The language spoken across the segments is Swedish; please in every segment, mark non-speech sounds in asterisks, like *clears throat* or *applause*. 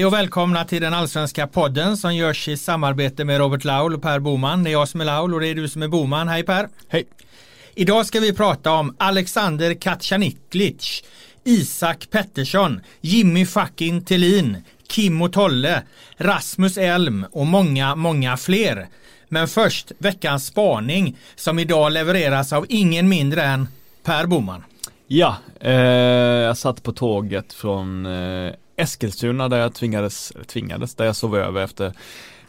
Hej och välkomna till den allsvenska podden som görs i samarbete med Robert Laul och Per Boman. Det är jag som är Laul och det är du som är Boman. Hej Per! Hej! Idag ska vi prata om Alexander Katjaniklic, Isak Pettersson, Jimmy fucking Tellin, Kim och Tolle, Rasmus Elm och många, många fler. Men först veckans spaning som idag levereras av ingen mindre än Per Boman. Ja, eh, jag satt på tåget från eh, Eskilstuna där jag tvingades, tvingades, där jag sov över efter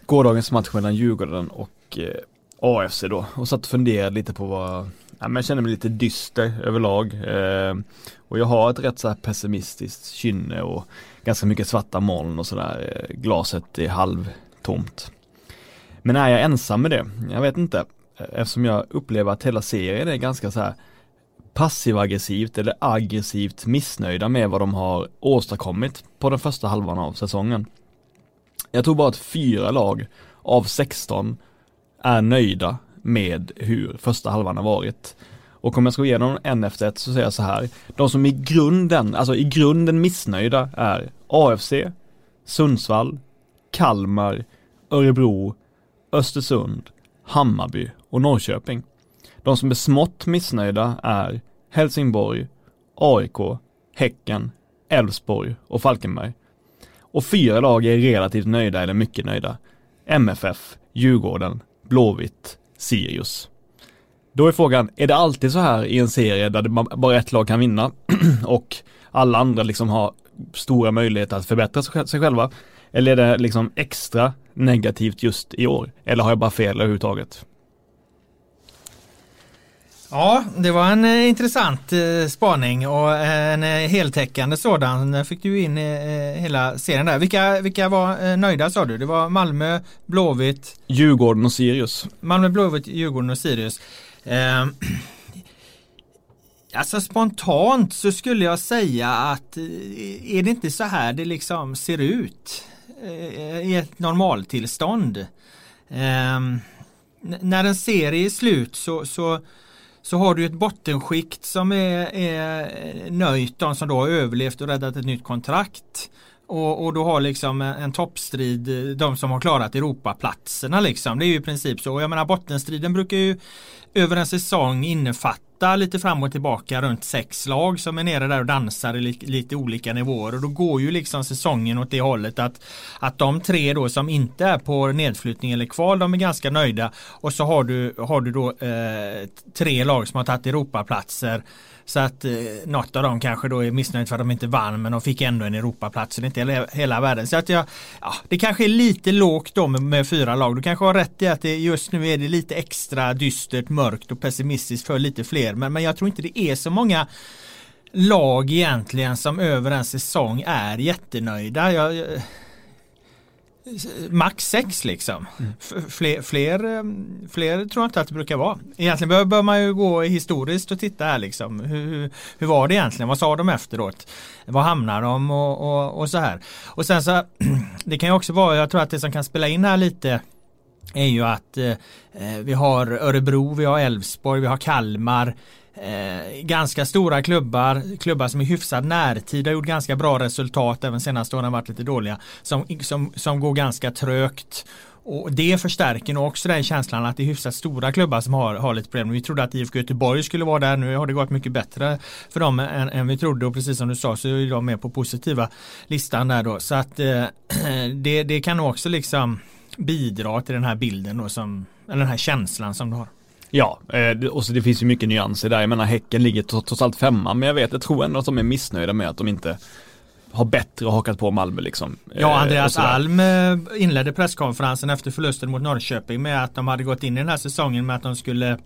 gårdagens match mellan Djurgården och eh, AFC då och satt och funderade lite på vad, ja, men jag kände mig lite dyster överlag eh, och jag har ett rätt så här pessimistiskt kynne och ganska mycket svarta moln och sådär, eh, glaset är halvtomt. Men är jag ensam med det? Jag vet inte. Eftersom jag upplever att hela serien är ganska så här passiv-aggressivt eller aggressivt missnöjda med vad de har åstadkommit på den första halvan av säsongen. Jag tror bara att fyra lag av 16 är nöjda med hur första halvan har varit. Och om jag ska gå igenom en efter ett så säger jag så här. De som i grunden, alltså i grunden missnöjda är AFC, Sundsvall, Kalmar, Örebro, Östersund, Hammarby och Norrköping. De som är smått missnöjda är Helsingborg, AIK, Häcken, Elfsborg och Falkenberg. Och fyra lag är relativt nöjda eller mycket nöjda. MFF, Djurgården, Blåvitt, Sirius. Då är frågan, är det alltid så här i en serie där det bara ett lag kan vinna *clears throat* och alla andra liksom har stora möjligheter att förbättra sig själva? Eller är det liksom extra negativt just i år? Eller har jag bara fel överhuvudtaget? Ja, det var en eh, intressant eh, spaning och en eh, heltäckande sådan. Fick du in hela serien där. Vilka, vilka var nöjda sa du? Det var Malmö, Blåvitt, Djurgården och Sirius. Malmö, Blåvitt, Djurgården och Sirius. Eh, *clears throat* alltså spontant så skulle jag säga att är det inte så här det liksom ser ut i ett normaltillstånd? Eh, när en serie är slut så, så så har du ett bottenskikt som är, är eh, nöjt, de som då har överlevt och räddat ett nytt kontrakt. Och, och du har liksom en, en toppstrid, eh, de som har klarat Europaplatserna liksom. Det är ju i princip så. och Jag menar bottenstriden brukar ju över en säsong innefatta lite fram och tillbaka runt sex lag som är nere där och dansar i lite, lite olika nivåer. Och då går ju liksom säsongen åt det hållet att, att de tre då som inte är på nedflyttning eller kval de är ganska nöjda. Och så har du, har du då eh, tre lag som har tagit Europaplatser så att eh, något av dem kanske då är missnöjt för att de inte vann men de fick ändå en Europaplats. Så det är inte hela, hela världen. Så att jag, ja, det kanske är lite lågt då med, med, fyra lag. Du kanske har rätt i att det just nu är det lite extra dystert, mörkt och pessimistiskt för lite fler. Men, men jag tror inte det är så många lag egentligen som över en säsong är jättenöjda. Jag, Max sex liksom. Mm. Fler, fler, eh, fler tror jag inte att det brukar vara. Egentligen bör, bör man ju gå historiskt och titta här liksom. Hur, hur, var det egentligen? Vad sa de efteråt? Var hamnar de och, och, och så här. Och sen så *clears throat* det kan ju också vara, jag tror att det som kan spela in här lite är ju att eh, eh vi har Örebro, vi har Elfsborg, vi har Kalmar Eh, ganska stora klubbar, klubbar som i hyfsad närtid har gjort ganska bra resultat, även senaste åren har varit lite dåliga, som, som, som går ganska trögt. Och det förstärker nog också den känslan att det är hyfsat stora klubbar som har, har lite problem. Vi trodde att IFK Göteborg skulle vara där. Nu har det gått mycket bättre för dem än, än vi trodde och precis som du sa så är de med på positiva listan där då. Så att eh, det, det kan nog också liksom bidra till den här bilden då som, eller den här känslan som du har. Ja, eh, och så det finns ju mycket nyanser där. Jag menar Häcken ligger trots allt femma, men jag vet, jag tror ändå att de är missnöjda med att de inte har bättre hakat på Malmö liksom. Ja, eh, Andreas Alm eh, inledde presskonferensen efter förlusten mot Norrköping med att de hade gått in i den här säsongen med att de skulle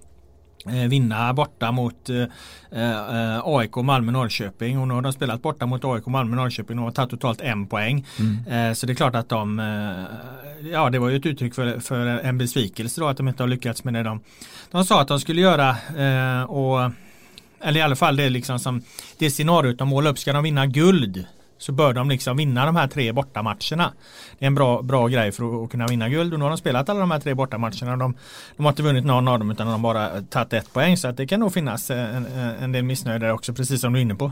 vinna borta mot eh AIK, Malmö, Norrköping och nu har de spelat borta mot AIK, Malmö, Norrköping och har tagit totalt en poäng. Mm. Eh, så det är klart att de, eh, ja det var ju ett uttryck för, för en besvikelse då att de inte har lyckats med det de, de sa att de skulle göra eh, och eller i alla fall det liksom som det scenariot de målar upp, ska de vinna guld så bör de liksom vinna de här tre bortamatcherna. Det är en bra, bra grej för att kunna vinna guld och nu har de spelat alla de här tre bortamatcherna. De, de har inte vunnit någon av dem utan de har bara tagit ett poäng så att det kan nog finnas en, en del missnöje där också precis som du är inne på.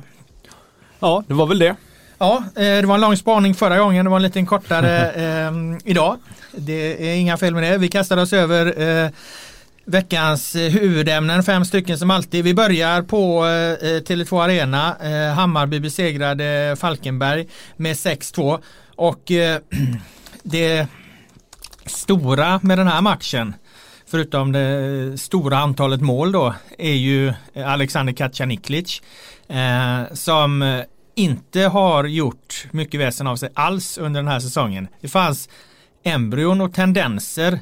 Ja, det var väl det. Ja, det var en lång spaning förra gången, det var en liten kortare *laughs* eh, idag. Det är inga fel med det. Vi kastade oss över eh, veckans eh, huvudämnen, fem stycken som alltid. Vi börjar på eh, eh Tele2 Arena. Eh, Hammarby besegrade Falkenberg med 6-2. Och eh, *clears throat* det stora med den här matchen förutom det stora antalet mål då är ju eh, Alexander Kacaniklic eh, som inte har gjort mycket väsen av sig alls under den här säsongen. Det fanns embryon och tendenser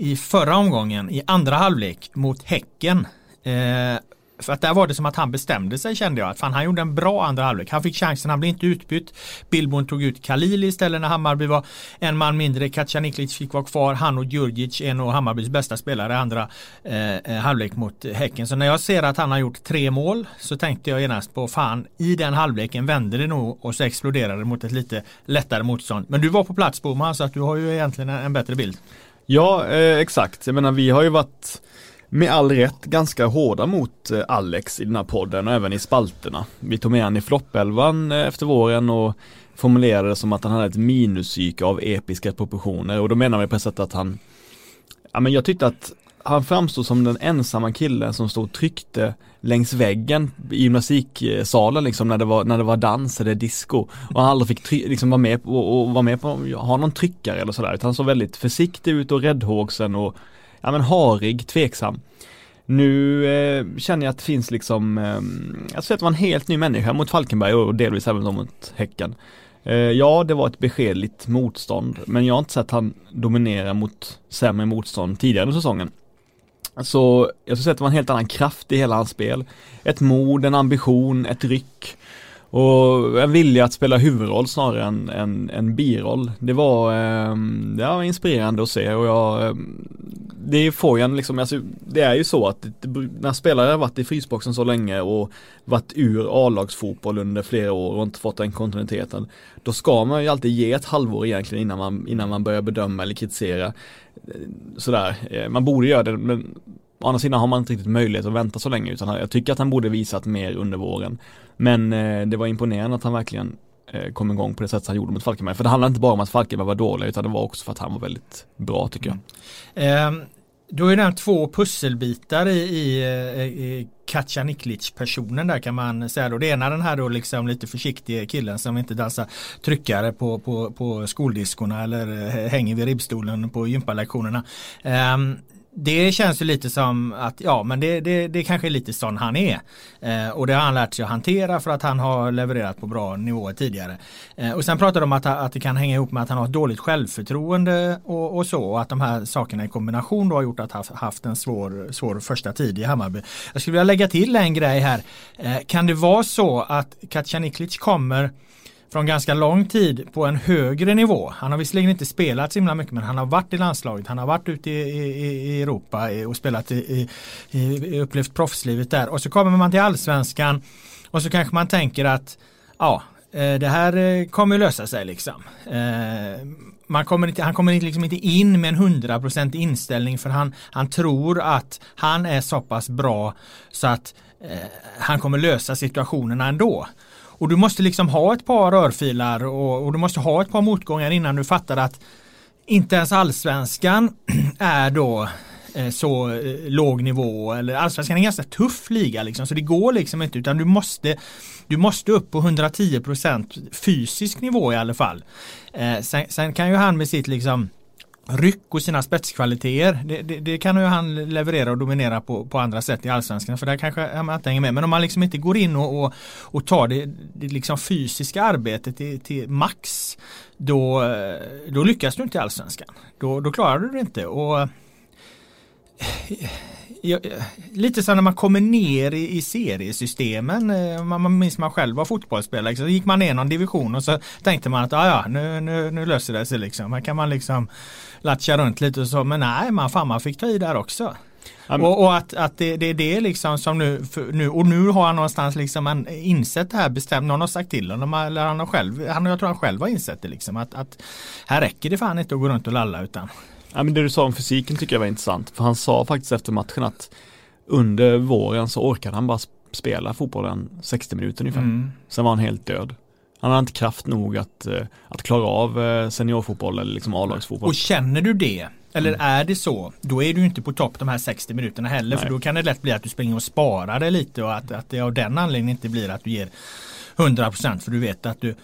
i förra omgången i andra halvlek mot Häcken. Eh, för att där var det som att han bestämde sig kände jag. Att fan, han gjorde en bra andra halvlek. Han fick chansen, han blev inte utbytt. Billborn tog ut Kalili istället när Hammarby var en man mindre. Kacaniklic fick vara kvar. Han och Djurdjic, en av Hammarbys bästa spelare, andra eh, eh, halvlek mot Häcken. Så när jag ser att han har gjort tre mål så tänkte jag genast på fan, i den halvleken vände det nog och så exploderade det mot ett lite lättare motstånd. Men du var på plats Boman så att du har ju egentligen en bättre bild. Ja, eh, exakt. Jag menar vi har ju varit med all rätt ganska hårda mot eh, Alex i den här podden och även i spalterna. Vi tog med han i floppelvan eh, efter våren och formulerade det som att han hade ett minuspsyke av episka proportioner och då menar vi på ett sätt att han Ja men jag tyckte att han framstod som den ensamma killen som stod och tryckte längs väggen i gymnastiksalen liksom när det var, när det var dans eller disco och han aldrig fick try- liksom vara med på, och, och vara med på, ha någon tryckare eller sådär utan han såg väldigt försiktig ut och räddhågsen och ja men harig, tveksam. Nu eh, känner jag att det finns liksom, eh, jag tror att det var en helt ny människa mot Falkenberg och delvis även mot Häcken. Eh, ja, det var ett beskedligt motstånd, men jag har inte sett han dominera mot sämre motstånd tidigare under säsongen. Så jag skulle säga att det var en helt annan kraft i hela hans spel. Ett mod, en ambition, ett ryck. Och en vilja att spela huvudroll snarare än en, en biroll. Det var, eh, det var inspirerande att se och jag ehm, Det får ju en liksom, alltså, det är ju så att när spelare har varit i frysboxen så länge och varit ur A-lagsfotboll under flera år och inte fått den kontinuiteten Då ska man ju alltid ge ett halvår egentligen innan man, innan man börjar bedöma eller kritisera eh, Sådär, eh, man borde göra det men Å andra sidan har man inte riktigt möjlighet att vänta så länge utan jag tycker att han borde visat mer under våren. Men eh, det var imponerande att han verkligen eh, kom igång på det sätt han gjorde mot Falkenberg. För det handlar inte bara om att Falkenberg var dålig utan det var också för att han var väldigt bra tycker jag. Mm. Eh, du har ju nämnt två pusselbitar i, i, eh, i Katja Niklic-personen där kan man säga då. Det ena den här då liksom lite försiktiga killen som inte dansar tryckare på, på, på skoldiskorna eller eh, hänger vid ribbstolen på gympalektionerna. Um, det känns ju lite som att ja men det, det, det kanske är lite sån han är. Eh, och det har han lärt sig att hantera för att han har levererat på bra nivåer tidigare. Eh, och sen pratar de om att, att det kan hänga ihop med att han har ett dåligt självförtroende och, och så. Och att de här sakerna i kombination då har gjort att han haft en svår, svår första tid i Hammarby. Jag skulle vilja lägga till en grej här. Eh, kan det vara så att Kacaniklic kommer från ganska lång tid på en högre nivå. Han har visserligen inte spelat så himla mycket men han har varit i landslaget, han har varit ute i, i, i Europa och spelat i, i, upplevt proffslivet där. Och så kommer man till allsvenskan och så kanske man tänker att ja, eh, det här eh, kommer lösa sig liksom. Eh, man kommer inte, han kommer liksom inte in med en hundraprocentig inställning för han, han tror att han är så pass bra så att eh, han kommer lösa situationerna ändå. Och du måste liksom ha ett par rörfilar och, och du måste ha ett par motgångar innan du fattar att inte ens allsvenskan *clears throat* är då eh, så eh, låg nivå eller allsvenskan är en ganska tuff liga liksom så det går liksom inte utan du måste du måste upp på 110% fysisk nivå i alla fall. Eh, sen, sen, kan ju han med sitt liksom ryck och sina spetskvaliteter. Det, det, det, kan ju han leverera och dominera på, på andra sätt i allsvenskan. För där kanske man inte hänger med. Men om man liksom inte går in och, och, och tar det, det liksom fysiska arbetet till, till, max. Då, då lyckas du inte i allsvenskan. Då, då klarar du det inte. Och eh, lite som när man kommer ner i, i seriesystemen. Eh, man, man minns man själv var fotbollsspelare. Så gick man ner någon division och så tänkte man att ah, ja, nu, nu, nu löser det sig liksom. Här kan man liksom latcha runt lite och så. Men nej, man, fan, man fick ta i där också. Mm. Och, och, att, att det, det är det liksom som nu, nu, och nu har han någonstans liksom en, insett det här bestämt, någon har sagt till honom eller han har själv, han, jag tror han själv har insett det liksom att, att här räcker det fan inte att gå runt och lalla utan Ja men det du sa om fysiken tycker jag var intressant, för han sa faktiskt efter matchen att under våren så orkade han bara spela fotbollen 60 minuter ungefär. Mm. Sen var han helt död. Han har inte kraft nog att, eh, att klara av eh, seniorfotboll eller liksom A-lagsfotboll. Och känner du det, eller mm. är det så, då är du inte på topp de här 60 minuterna heller. Nej. För då kan det lätt bli att du springer och sparar det lite och att, att det av den anledningen inte blir att du ger 100% för du vet att du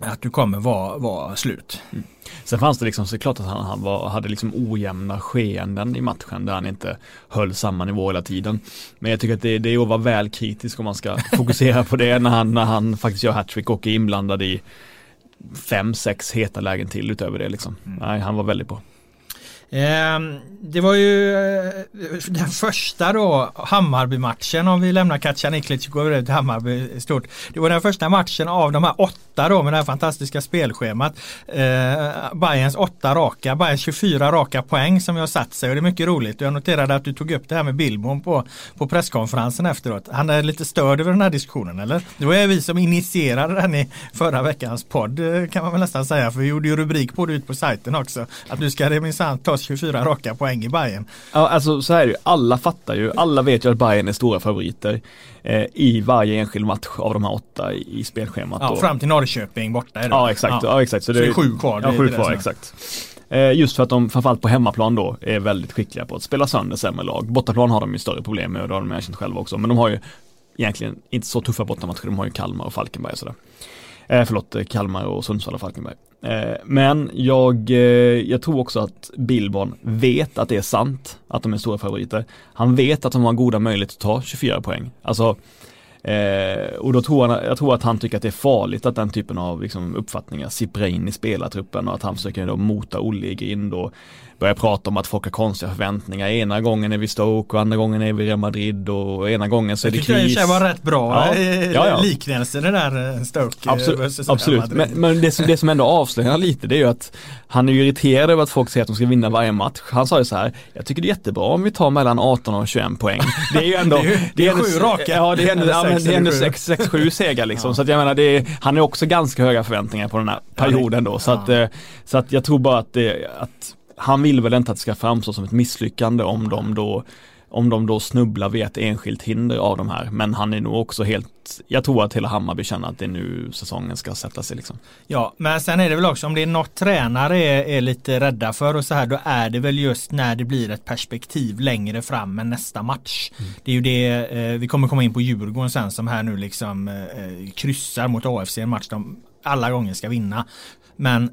att du kommer vara, vara slut. Mm. Sen fanns det liksom såklart att han, han var, hade liksom ojämna skeenden i matchen där han inte höll samma nivå hela tiden. Men jag tycker att det, det är att vara väl kritisk om man ska *laughs* fokusera på det när han, när han faktiskt gör hattrick och är inblandad i fem, sex heta lägen till utöver det liksom. Mm. Nej, han var väldigt bra. Ehm, det var ju eh, den första då Hammarby-matchen om vi lämnar Kacaniklic och går över till Hammarby stort. Det var den första matchen av de här åtta då med det här fantastiska spelschemat. Eh, Bayerns åtta raka, Bayerns 24 raka poäng som jag satt sig och det är mycket roligt. Jag noterade att du tog upp det här med Billborn på, på presskonferensen efteråt. Han är lite störd över den här diskussionen eller? Det var ju vi som initierade den i förra veckans podd eh, kan man väl nästan säga för vi gjorde ju rubrik på det ut på sajten också. Att du ska minsann ta 24 raka poäng i Bayern. Ja, alltså så här är det Alla fattar ju, alla vet ju att Bayern är stora favoriter eh, i varje enskild match av de här åtta i, i spelschemat. Ja, fram till Norrköping borta är det. Ja, exakt. Ja. ja exakt. Så, så det är sju kvar. Ja, sju kvar, exakt. Eh, just för att de framförallt på hemmaplan då är väldigt skickliga på att spela sönder sämre lag. Bortaplan har de ju större problem med och det har de erkänt själva också. Men de har ju egentligen inte så tuffa bortamatcher. De har ju Kalmar och Falkenberg och sådär. Eh, förlåt, eh, Kalmar och Sundsvall och Falkenberg. Eh, men jag, eh, jag tror också att Billborn vet att det är sant att de är stora favoriter. Han vet att de har goda möjligheter att ta 24 poäng. Alltså, eh, och då tror han, jag tror att han tycker att det är farligt att den typen av liksom, uppfattningar sipprar in i spelartruppen och att han försöker då mota Olle i grind och börjar prata om att folk har konstiga förväntningar. Ena gången är vi Stoke och andra gången är vi Real Madrid och ena gången så är det kris. Jag tycker det var rätt bra ja. Eh, ja, ja. liknelse det där eh, Stoke eh, Absolut, absolut. men, men det, som, det som ändå avslöjar lite det är ju att han är irriterad över att folk säger att de ska vinna varje match. Han sa ju så här, jag tycker det är jättebra om vi tar mellan 18 och 21 poäng. Det är ju ändå, *laughs* det är, det är, sju raka. Ja det är ändå, ja, men det är ändå 6-7 segrar liksom. Ja. Så att jag menar, det är, han är också ganska höga förväntningar på den här perioden då. Så, att, så att jag tror bara att det, att han vill väl inte att det ska framstå som ett misslyckande om de då om de då snubblar vid ett enskilt hinder av de här. Men han är nog också helt, jag tror att hela Hammarby känner att det är nu säsongen ska sätta sig liksom. Ja, men sen är det väl också om det är något tränare är, är lite rädda för och så här, då är det väl just när det blir ett perspektiv längre fram än nästa match. Mm. Det är ju det, eh, vi kommer komma in på Djurgården sen som här nu liksom eh, kryssar mot AFC en match de alla gånger ska vinna. Men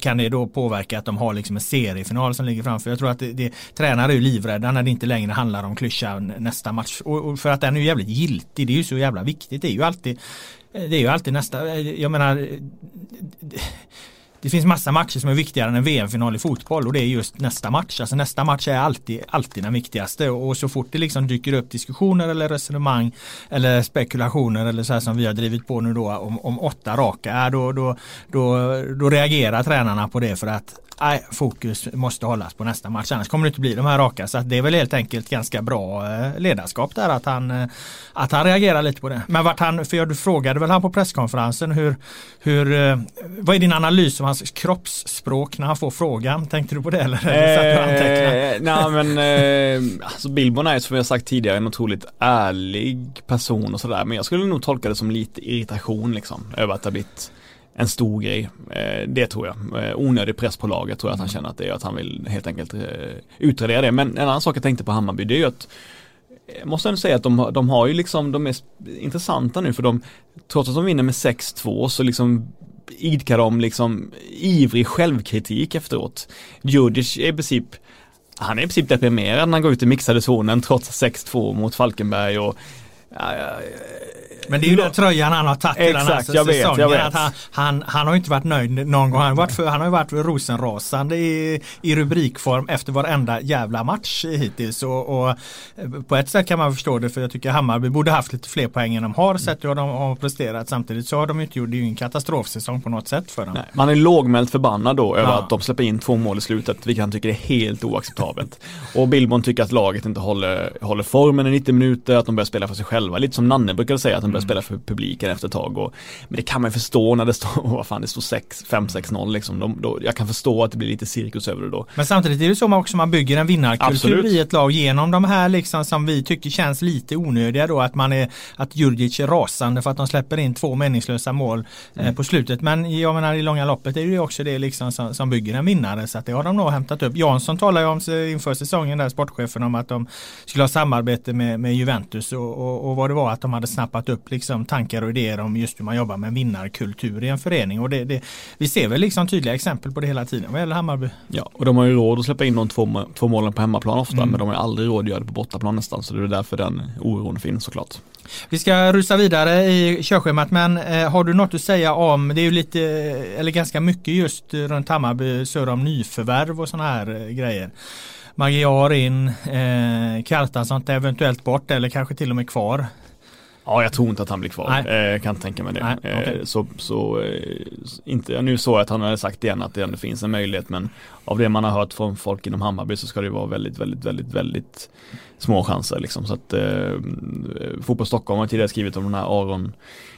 kan det då påverka att de har liksom en seriefinal som ligger framför? Jag tror att det, det, tränare är ju livrädda när det inte längre handlar om klyscha nästa match. Och, och, för att den är ju jävligt giltig, det är ju så jävla viktigt. Det är ju alltid det är ju alltid nästa, eh, jag menar eh, det finns massa matcher som är viktigare än en VM-final i fotboll och det är just nästa match. Alltså nästa match är alltid, alltid den viktigaste och så fort det liksom dyker upp diskussioner eller resonemang eller spekulationer eller så här som vi har drivit på nu då om, om åtta raka, då, då, då, då reagerar tränarna på det för att nej, fokus måste hållas på nästa match. Annars kommer det inte bli de här raka. Så det är väl helt enkelt ganska bra eh, ledarskap där att han, eh, att han reagerar lite på det. Men vart han, för du frågade väl han på presskonferensen hur, hur eh, vad är din analys av hans kroppsspråk när han får frågan? Tänkte du på det eller? Eh, nej men eh, alltså Billborn är som jag sagt tidigare en otroligt ärlig person och sådär. Men jag skulle nog tolka det som lite irritation liksom över att det har blivit en stor grej. Eh, det tror jag. Eh, onödig press på laget tror jag att han mm. känner att det är. Att han vill helt enkelt eh, utradera det. Men en annan sak jag tänkte på Hammarby det är ju att jag måste ändå säga att de, de har ju liksom, de är intressanta nu för de, trots att de vinner med 6-2 så liksom idkar de liksom ivrig självkritik efteråt. Djurdjic är i princip han är i princip deprimerad när han går ut i mixade zonen trots 6-2 mot Falkenberg och ja, men det är ju den tröjan han har tagit i den här säsongen. Vet, jag vet. Att han, han, han har inte varit nöjd någon gång. Han har, varit för, han har varit rosenrasande i, i rubrikform efter varenda jävla match hittills. Och, och, på ett sätt kan man förstå det för jag tycker Hammarby borde haft lite fler poäng än de har sett hur de har presterat. Samtidigt så har de inte gjort, det är ju en katastrofsäsong på något sätt för dem. Nej, man är lågmält förbannad då över ja. att de släpper in två mål i slutet, vilket han tycker är helt oacceptabelt. *laughs* och Billborn tycker att laget inte håller, håller formen i 90 minuter, att de börjar spela för sig själva. Lite som Nanne brukade säga, att de börjar spela för publiken efter ett tag. Och, men det kan man ju förstå när det står, *laughs* vad fan det står 5-6-0 liksom. De, då, jag kan förstå att det blir lite cirkus över det då. Men samtidigt är det så man också man bygger en vinnarkultur Absolut. i ett lag genom de här liksom som vi tycker känns lite onödiga då att man är att Djurdjic är rasande för att de släpper in två meningslösa mål eh, mm. på slutet. Men jag menar i långa loppet är det ju också det liksom som, som bygger en vinnare så att det har de nog hämtat upp. Jansson talar ju om inför säsongen där sportchefen om att de skulle ha samarbete med, med Juventus och, och, och vad det var att de hade snappat upp liksom tankar och idéer om just hur man jobbar med vinnarkultur i en förening. Och det, det, vi ser väl liksom tydliga exempel på det hela tiden vad gäller Hammarby. Ja, och de har ju råd att släppa in de två, två målen på hemmaplan ofta mm. men de har aldrig råd att göra det på bortaplan nästan så det är därför den oron finns såklart. Vi ska rusa vidare i körschemat men eh, har du något att säga om, det är ju lite, eller ganska mycket just runt Hammarby söder om nyförvärv och sådana här eh, grejer. Magyar in, eh, Kartansson eventuellt bort eller kanske till och med kvar. Ja, jag tror inte att han blir kvar. Eh, jag kan inte tänka mig det. Nej, okay. eh, så, så eh, inte, nu såg jag att han hade sagt igen att det ändå finns en möjlighet men av det man har hört från folk inom Hammarby så ska det vara väldigt, väldigt, väldigt, väldigt små chanser liksom. Så att eh, Fotboll Stockholm har tidigare skrivit om den här Aron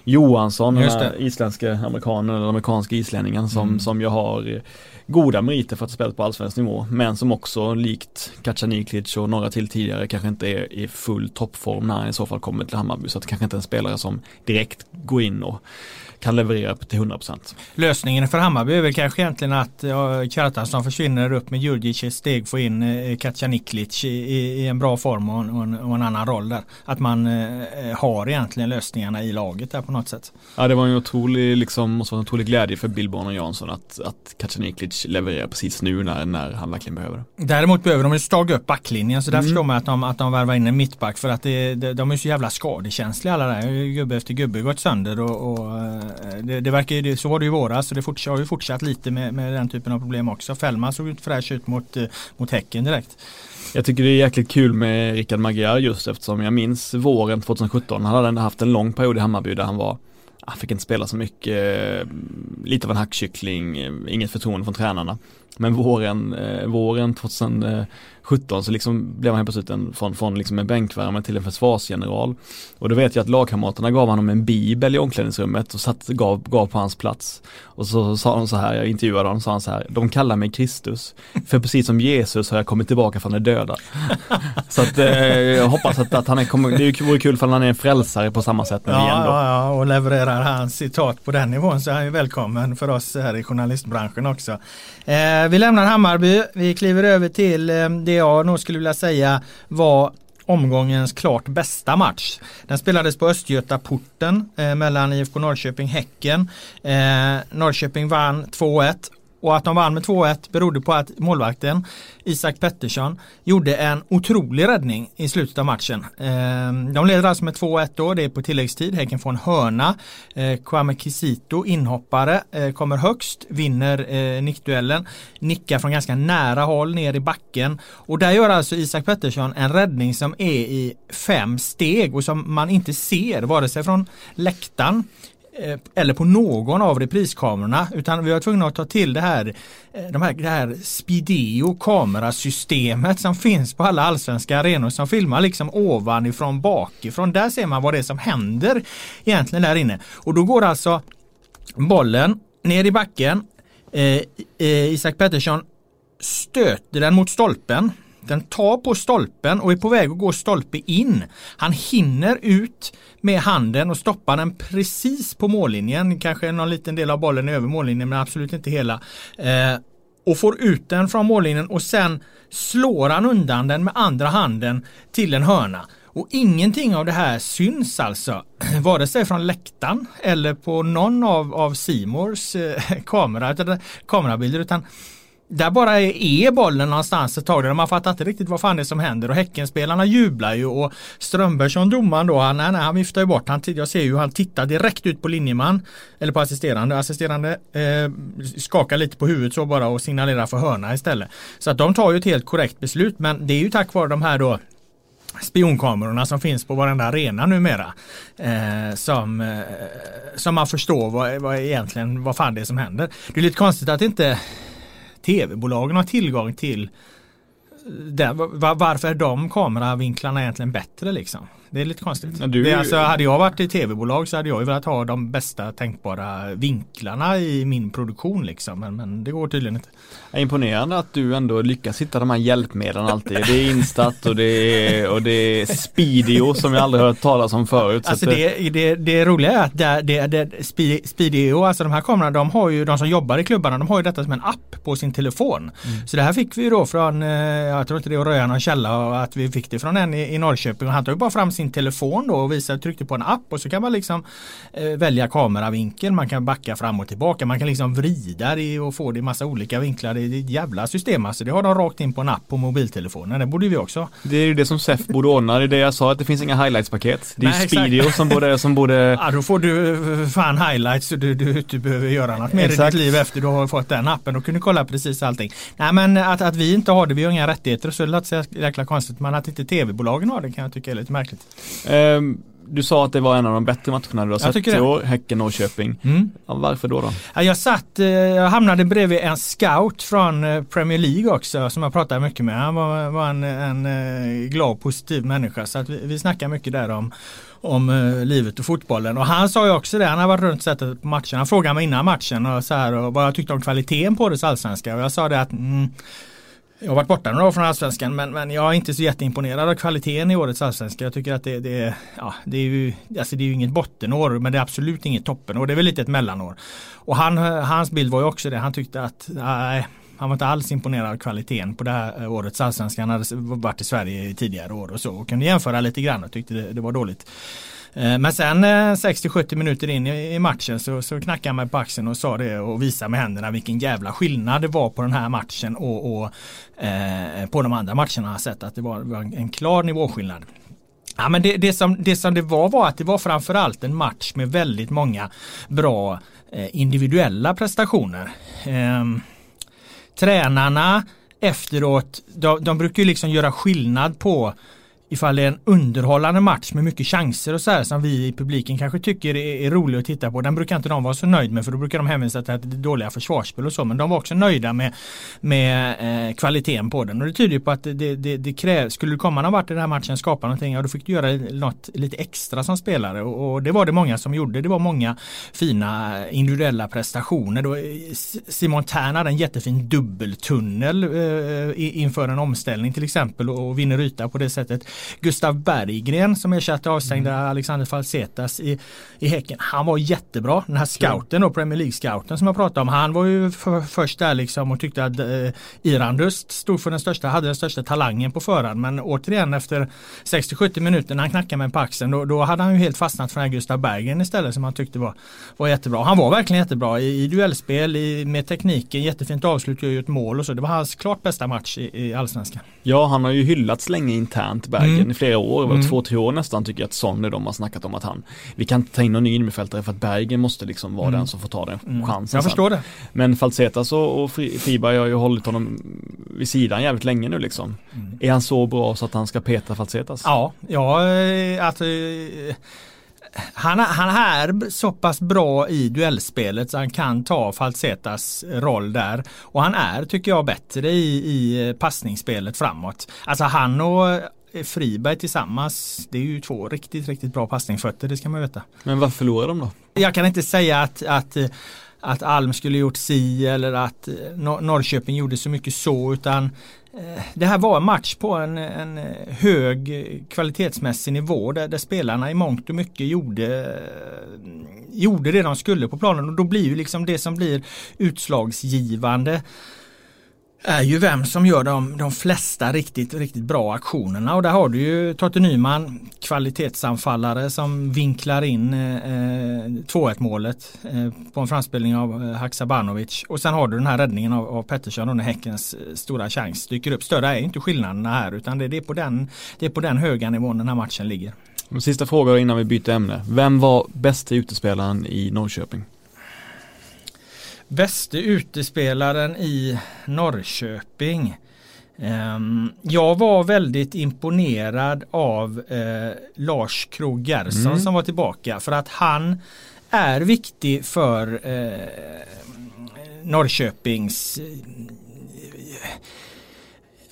Johansson, den här isländska amerikanen, eller amerikanska islänningen som, mm. som jag har goda meriter för att spela på allsvensk nivå men som också likt Kacaniklic och några till tidigare kanske inte är i full toppform när han i så fall kommer till Hammarby så att det kanske inte är en spelare som direkt går in och kan leverera till 100%. Lösningen för Hammarby är väl kanske egentligen att ja, Kjartansson försvinner upp med Djurdjic ett steg, få in eh, Kacaniklic i, i, en bra form och en, och en, annan roll där. Att man eh, har egentligen lösningarna i laget där på något sätt. Ja det var en otrolig, liksom, måste vara en otrolig glädje för Billborn och Jansson att, att Kacaniklic levererar precis nu när, när han verkligen behöver det. Däremot behöver de ju staga upp backlinjen så där mm. förstår man att de, att de värvar in en mittback för att det, de, de är så jävla skadekänsliga alla där. Gubbe efter gubbe gått sönder och, och eh, Eh, det, det verkar ju, så var det ju i våras och det forts, har ju fortsatt lite med, med den typen av problem också. Fällman såg inte fräsch ut mot, eh, mot Häcken direkt. Jag tycker det är jäkligt kul med Rickard Magyar just eftersom jag minns våren 2017. Han hade haft en lång period i Hammarby där han var han fick inte spela så mycket, eh, lite av en hackkyckling, inget förtroende från tränarna. Men våren, våren 2017 17 så liksom blev han helt plötsligt en, från, från liksom en bänkvärmare till en försvarsgeneral. Och då vet jag att lagkamraterna gav honom en bibel i omklädningsrummet och satt, gav, gav på hans plats. Och så sa de så här, jag intervjuade honom, sa han så här, de kallar mig Kristus. För precis som Jesus har jag kommit tillbaka från de döda. *laughs* så att eh, jag hoppas att, att han är, kommer, det vore kul för han är en frälsare på samma sätt. Ja, ja, ja, och levererar hans citat på den nivån så är han ju välkommen för oss här i journalistbranschen också. Eh, vi lämnar Hammarby, vi kliver över till eh, det jag nog skulle vilja säga var omgångens klart bästa match. Den spelades på Östgötaporten eh, mellan IFK Norrköping Häcken. Eh, Norrköping vann 2-1 och att de vann med 2-1 berodde på att målvakten Isak Pettersson gjorde en otrolig räddning i slutet av matchen. Ehm, de leder alltså med 2-1 då, det är på tilläggstid. Häcken får en hörna. Ehm, Kwame Kisito, inhoppare, eh, kommer högst, vinner eh, nickduellen. Nickar från ganska nära håll ner i backen. Och där gör alltså Isak Pettersson en räddning som är i fem steg och som man inte ser vare sig från läktaren Eh, eller på någon av repriskamerorna utan vi var tvungna att ta till det här, eh, de här, det här Spideo kamerasystemet som finns på alla allsvenska arenor som filmar liksom ovanifrån bakifrån. Där ser man vad det är som händer egentligen där inne. Och då går alltså bollen ner i backen. Eh, eh, Isak Pettersson stöter den mot stolpen den tar på stolpen och är på väg att gå stolpe in. Han hinner ut med handen och stoppar den precis på mållinjen. Kanske någon liten del av bollen är över mållinjen men absolut inte hela. Eh, och får ut den från mållinjen och sen slår han undan den med andra handen till en hörna. Och ingenting av det här syns alltså, *clears throat* vare sig från läktaren eller på någon av, av Simors eh, *laughs* kamera, kamerabilder utan där bara är bollen någonstans ett tag. Där man fattar inte riktigt vad fan det är som händer och Häckenspelarna jublar ju och Strömbergsson domaren då, han, nej, nej, han viftar ju bort. Han, jag ser ju hur han tittar direkt ut på linjeman eller på assisterande. Assisterande eh, skakar lite på huvudet så bara och signalerar för hörna istället. Så att de tar ju ett helt korrekt beslut men det är ju tack vare de här då spionkamerorna som finns på varenda arena numera. Eh, som, eh, som man förstår vad, vad egentligen vad fan det är som händer. Det är lite konstigt att inte tv-bolagen har tillgång till eh, där, varför är de kameravinklarna egentligen bättre liksom? Det är lite konstigt. Men du- det är alltså, hade jag varit i tv-bolag så hade jag ju velat ha de bästa tänkbara vinklarna i min produktion liksom. Men, men det går tydligen inte. Är imponerande att du ändå lyckas hitta de här hjälpmedlen alltid. Det är Instat och det är, och det är Speedio som jag aldrig hört talas om förut. Så Alltså att det, det, det roliga är att det, det, det, Speed- Speedio, alltså de här kamerorna, de har ju, de som jobbar i klubbarna, de har ju detta som en app på sin telefon. Mm. Så det här fick vi ju då från, eh, jag tror inte det var röja någon källa, att vi fick det från en i, i Norrköping. Och han tog ju bara fram sin telefon då och visade, tryckte på en app och så kan man liksom eh, välja kameravinkel, man kan backa fram och tillbaka, man kan liksom vrida det och få det i massa olika vinklar. Det är ett jävla system alltså. Det har de rakt in på en app på mobiltelefonen. Det borde vi också. det är ju det som SEF borde ordna. Det är det jag sa, att det finns inga highlights-paket. Det är Nej. Speedio som borde, som borde *laughs* Ja då får du eh, fan highlights och du, du, du behöver göra något mer i Exakt. ditt liv efter du har fått den appen. Då kan du kolla precis allting. Nej men att, att vi inte har det, vi har inga rättigheter så det låter så jäkla konstigt. Men att inte tv-bolagen har det kan jag tycka är lite märkligt. Ehm, du sa att det var en av de bättre matcherna du har sett i år, Häcken-Norrköping. Mm. Ja, varför då? då? Ja, jag satt, eh, jag hamnade bredvid en scout från eh, Premier League också som jag pratade mycket med. Han var, var en, en eh, glad positiv människa så att vi, vi snackar mycket där om om eh, livet och fotbollen. Och han sa ju också det, han har varit runt och sett på matchen. Han frågade mig innan matchen och så här, och vad jag tyckte om kvaliteten på det allsvenska. Och jag sa det att mm, jag har varit borta några år från allsvenskan men, men jag är inte så jätteimponerad av kvaliteten i årets allsvenska. Jag tycker att det, det, ja, det, är, ju, alltså det är ju inget bottenår men det är absolut inget toppenår. Det är väl lite ett mellanår. Och han, hans bild var ju också det. Han tyckte att nej, han var inte alls imponerad av kvaliteten på det här årets allsvenska. Han hade varit i Sverige i tidigare år och så och kunde jämföra lite grann och tyckte det, det var dåligt. Eh, men sen eh, 60-70 minuter in i matchen så, så knackade han mig på axeln och sa det och visade med händerna vilken jävla skillnad det var på den här matchen och, och eh, på de andra matcherna har sett att det var, var en, klar nivåskillnad. Ja, men det, det, som, det som det var var att det var framförallt en match med väldigt många bra eh, individuella prestationer. Eh, tränarna efteråt, de, de brukar ju liksom göra skillnad på ifall det är en underhållande match med mycket chanser och så här som vi i publiken kanske tycker är, är rolig att titta på. Den brukar inte de vara så nöjd med för då brukar de hänvisa till att det är dåliga försvarsspel och så. Men de var också nöjda med, med eh, kvaliteten på den. Och det tyder ju på att det, det, det krävs, skulle du komma någon vart i den här matchen skapa någonting, ja då fick du göra något lite extra som spelare. Och, och det var det många som gjorde. Det var många fina individuella prestationer. Då, eh, Simon Tern hade en jättefin dubbeltunnel eh, inför en omställning till exempel och, och vinner yta på det sättet. Gustav Berggren som ersatte avstängda Alexander Falsetas i, i Häcken. Han var jättebra. Den här scouten då, Premier League-scouten som jag pratade om. Han var ju för, först där liksom och tyckte att eh, Irandust stod för den största, hade den största talangen på förhand. Men återigen efter 60-70 minuter när han knackade med på axeln då, då hade han ju helt fastnat för den här Gustav Berggren istället som han tyckte var, var jättebra. Han var verkligen jättebra i, i duellspel, i, med tekniken, jättefint avslut, gör ju ett mål och så. Det var hans klart bästa match i, i Allsvenskan. Ja, han har ju hyllats länge internt Bergen Mm. i flera år, mm. Mm. två, tre år nästan tycker jag att Sonny de har snackat om att han Vi kan inte ta in någon ny innermittfältare för att Bergen måste liksom vara Mm. den som får ta den Mm. chansen Jag sen. förstår det. Men Falsetas och, och Fri- Friberg har ju hållit honom vid sidan jävligt länge nu liksom Mm. Är han så bra så att han ska peta Falsetas? Ja, ja eh, att eh, han, han är så pass bra i duellspelet så han kan ta Falsetas roll där. Och han är, tycker jag, bättre i, i passningsspelet framåt. Alltså han och eh, Friberg tillsammans, det är ju två riktigt, riktigt bra passningsfötter, det ska man veta. Men varför förlorar de då? Jag kan inte säga att, att, att Alm skulle gjort si eller att eh, Nor- Norrköping gjorde så mycket så utan eh, det här var en match på en, en hög eh, kvalitetsmässig nivå där, där spelarna i mångt och mycket gjorde, eh, gjorde det de skulle på planen och då blir ju liksom det som blir utslagsgivande är ju vem som gör de, de flesta riktigt, riktigt bra aktionerna och där har du ju Totte Nyman, kvalitetsanfallare som vinklar in eh, eh 2-1 målet eh, på en framspelning av eh, Haksabanovic och sen har du den här räddningen av, av Pettersson och Häckens eh, stora chans dyker upp. Större är inte skillnaderna här utan det, det, är på den, det är på den höga nivån den här matchen ligger. Sista frågan innan vi byter ämne. Vem var bästa utespelaren i Norrköping? Bäste utespelaren i Norrköping. Ehm, jag var väldigt imponerad av eh, Lars Krogh Gerson Mm. som var tillbaka för att han är viktig för eh, Norrköpings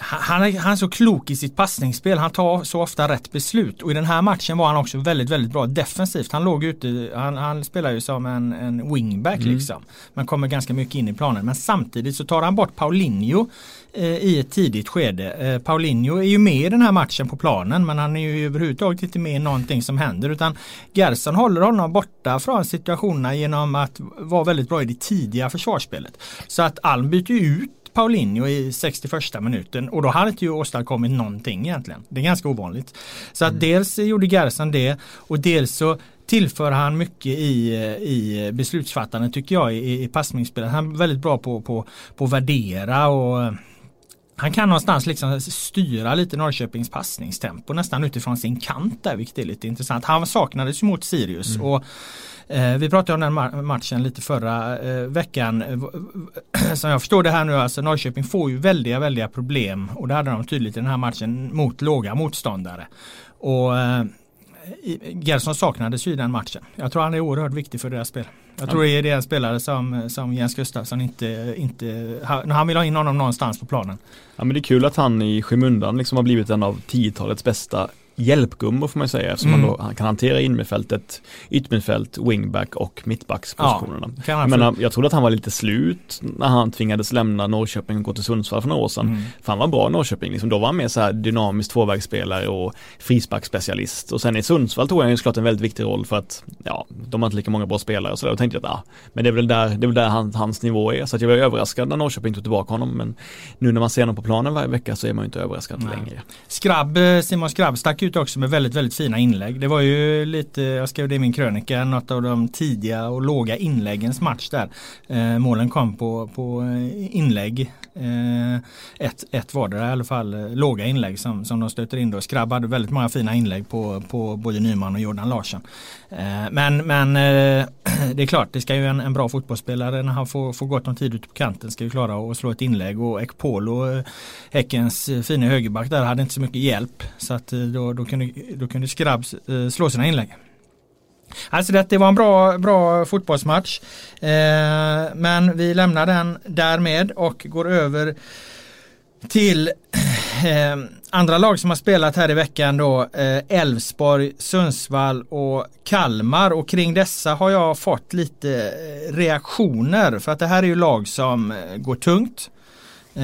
han, är, han är så klok i sitt passningsspel. Han tar så ofta rätt beslut. Och i den här matchen var han också väldigt, väldigt bra defensivt. Han låg ute, han, han spelar ju som en, en wingback mm. liksom. Men kommer ganska mycket in i planen. Men samtidigt så tar han bort Paulinho eh, i ett tidigt skede. Eh, Paulinho är ju med i den här matchen på planen men han är ju överhuvudtaget inte med i någonting som händer utan Gerson håller honom borta från situationerna genom att vara väldigt bra i det tidiga försvarsspelet. Så att Alm byter ut Paulinho i 61 minuten och då hade inte ju åstadkommit någonting egentligen. Det är ganska ovanligt. Så att mm. dels gjorde Gerson det och dels så tillför han mycket i, i beslutsfattande tycker jag i, i passningsspelet. Han är väldigt bra på, på, på att värdera och han kan någonstans liksom styra lite Norrköpings passningstempo nästan utifrån sin kant där vilket är lite intressant. Han saknades ju mot Sirius och eh, Eh, vi pratade om den matchen lite förra eh, veckan. Eh, som *clears throat* jag förstår det här nu, alltså Norrköping får ju väldiga, väldiga problem och det hade de tydligt i den här matchen mot låga motståndare. Och Gerson saknades ju i den matchen. Jag tror han är oerhört viktig för deras spel. Jag tror det är en spelare som, som Jens Gustafsson inte, inte han vill ha in honom någonstans på planen. Ja men det är kul att han i skymundan liksom har blivit en av 10-talets bästa hjälpgummor får man säga eftersom mm. man då kan hantera innerfältet, yttermittfält, wingback och mittbackspositionerna. Ja, jag, menar, jag trodde att han var lite slut när han tvingades lämna Norrköping och gå till Sundsvall för några år sedan. Mm. För han var bra i Norrköping, liksom, då var han mer så här dynamisk tvåvägsspelare och frisparksspecialist. Och sen i Sundsvall tog han ju såklart en väldigt viktig roll för att ja, de har inte lika många bra spelare och sådär. Och tänkte att ah, men det är väl där, det är väl där han, hans nivå är. Så jag var överraskad när Norrköping tog tillbaka honom. Men nu när man ser honom på planen varje vecka så är man ju inte överraskad Nej. längre. Skrabb, eh, Simon Skrabb stack ut också med väldigt, väldigt fina inlägg. Det var ju lite, jag skrev det i min krönika, något av de tidiga och låga inläggens match där. Eh, målen kom på, på eh, inlägg. Eh, ett, ett vardera i alla fall, eh, låga inlägg som, som de stöter in då. Skrabb hade väldigt många fina inlägg på, på både Nyman och Jordan Larsson. Eh, men men *clears throat* det är klart, det ska ju en, en bra fotbollsspelare när han får, får gott om tid ute på kanten ska ju klara att slå ett inlägg och Ekpolo, Häckens fina högerback där, hade inte så mycket hjälp. Så att då, då kunde, då kunde Skrabb slå sina inlägg. Alltså det, det var en bra, bra fotbollsmatch. Eh, men vi lämnar den därmed och går över till eh, andra lag som har spelat här i veckan då. Eh, Elfsborg, eh, Sundsvall och Kalmar och kring dessa har jag fått lite eh, reaktioner för att det här är ju lag som eh, går tungt.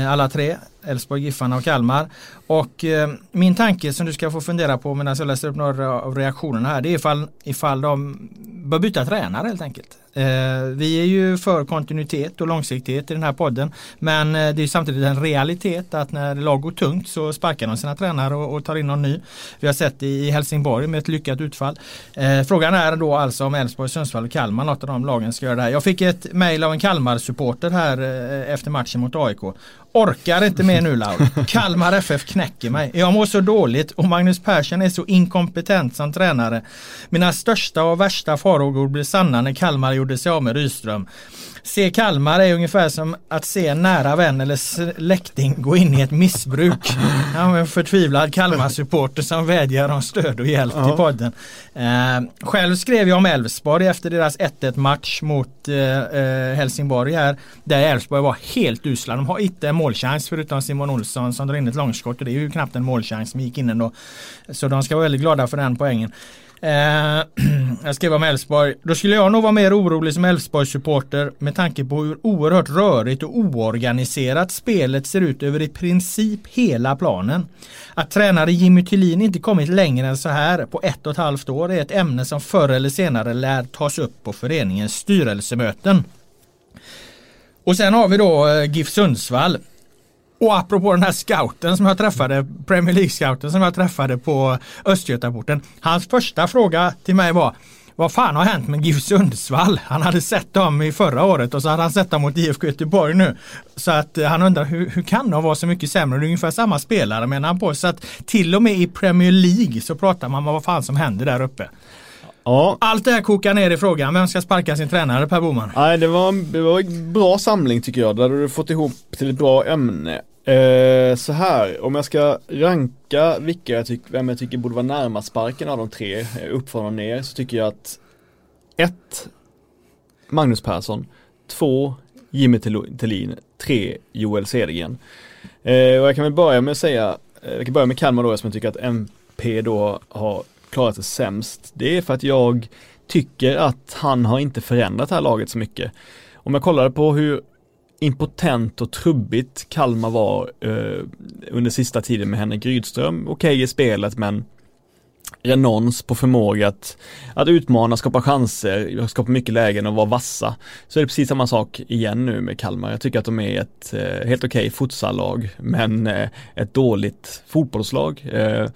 Alla tre, Elfsborg, Giffarna och Kalmar. Och eh, min tanke som du ska få fundera på medan jag läser upp några av reaktionerna här det är ifall, ifall de bör byta tränare helt enkelt. Eh, vi är ju för kontinuitet och långsiktighet i den här podden. Men eh, det är samtidigt en realitet att när lag går tungt så sparkar de sina tränare och, och tar in någon ny. Vi har sett det i Helsingborg med ett lyckat utfall. Eh, frågan är då alltså om Elfsborg, Sundsvall och Kalmar, något av de lagen ska göra det här. Jag fick ett mail av en Kalmar-supporter här eh, efter matchen mot AIK. Orkar inte mer nu Laur. *laughs* Kalmar FF knäcker mig. Jag mår så dåligt och Magnus Persson är så inkompetent som tränare. Mina största och värsta farhågor blir sanna när Kalmar gjorde sig av med Ryström. Se Kalmar är ungefär som att se en nära vän eller släkting gå in i ett missbruk. *laughs* Är en förtvivlad Kalmar-supporter som vädjar om stöd och hjälp ja. till podden. Eh, själv skrev jag om Elfsborg efter deras 1-1 match mot eh, eh, Helsingborg här. Där Elfsborg var helt usla. De har inte en målchans förutom Simon Olsson som drar in ett långskott och det är ju knappt en målchans som gick in ändå. Så de ska vara väldigt glada för den poängen. Eh, *clears throat* jag skrev om Elfsborg. Då skulle jag nog vara mer orolig som Elfsborgs supporter med tanke på hur oerhört rörigt och oorganiserat spelet ser ut över i princip hela planen. Att tränare Jimmy Thulin inte kommit längre än så här på ett och ett halvt år är ett ämne som förr eller senare lär tas upp på föreningens styrelsemöten. Och sen har vi då eh, GIF Sundsvall. Och apropå den här scouten som jag träffade, Premier League-scouten som jag träffade på Östgötaporten. Hans första fråga till mig var vad fan har hänt med GIF Sundsvall? Han hade sett dem i förra året och så hade han sett dem mot IFK Göteborg nu. Så att eh, han undrar hur, hur kan de vara så mycket sämre? Det är ungefär samma spelare menar han på. Så att till och med i Premier League så pratar man om vad fan som händer där uppe. Ja. Allt det här kokar ner i frågan, vem ska sparka sin tränare Per Boman? Nej, det var, det var en bra samling tycker jag. Där hade du fått ihop till ett bra ämne. Eh, så här, om jag ska ranka vilka jag tycker, vem jag tycker borde vara närmast sparken av de tre, eh, uppifrån och ner, så tycker jag att 1. Magnus Persson, 2. Jimmy Tillin, 3. Joel Cedergren. Eh, och jag kan väl börja med att säga, eh, jag kan börja med Kalmar då som jag tycker att MP då har klarat sig sämst. Det är för att jag tycker att han har inte förändrat det här laget så mycket. Om jag kollade på hur impotent och trubbigt Kalmar var eh, under sista tiden med Henrik Rydström. Okej okay i spelet men renons på förmåga att, att utmana, skapa chanser, skapa mycket lägen och vara vassa. Så är det precis samma sak igen nu med Kalmar. Jag tycker att de är ett eh, helt okej okay futsallag men eh, ett dåligt fotbollslag. Eh,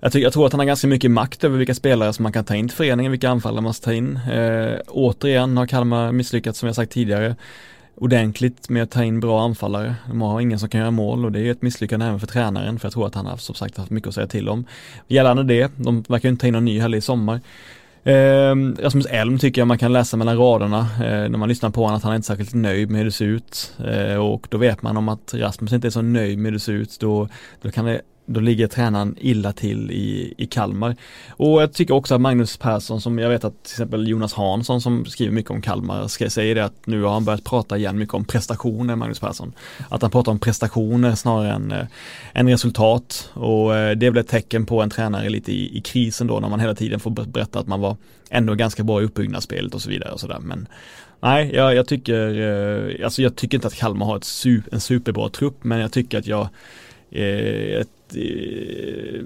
jag, tycker, jag tror att han har ganska mycket makt över vilka spelare som man kan ta in till föreningen, vilka anfallare man ska ta in. Eh, återigen har Kalmar misslyckats som jag sagt tidigare ordentligt med att ta in bra anfallare. De har ingen som kan göra mål och det är ett misslyckande även för tränaren för jag tror att han har som sagt haft mycket att säga till om. Gällande det, de verkar inte ta in någon ny heller i sommar. Eh, Rasmus Elm tycker jag man kan läsa mellan raderna eh, när man lyssnar på honom att han är inte särskilt nöjd med hur det ser ut. Eh, och då vet man om att Rasmus inte är så nöjd med hur det ser ut då, då kan det då ligger tränaren illa till i, i Kalmar. Och jag tycker också att Magnus Persson som jag vet att till exempel Jonas Hansson som skriver mycket om Kalmar ska säga det att nu har han börjat prata igen mycket om prestationer Magnus Persson. Att han pratar om prestationer snarare än, äh, än resultat och äh, det är väl ett tecken på en tränare lite i, i krisen då när man hela tiden får berätta att man var ändå ganska bra i uppbyggnadsspelet och så vidare och sådär men Nej, jag, jag tycker, eh, alltså jag tycker inte att Kalmar har ett en superbra trupp men jag tycker att jag eh,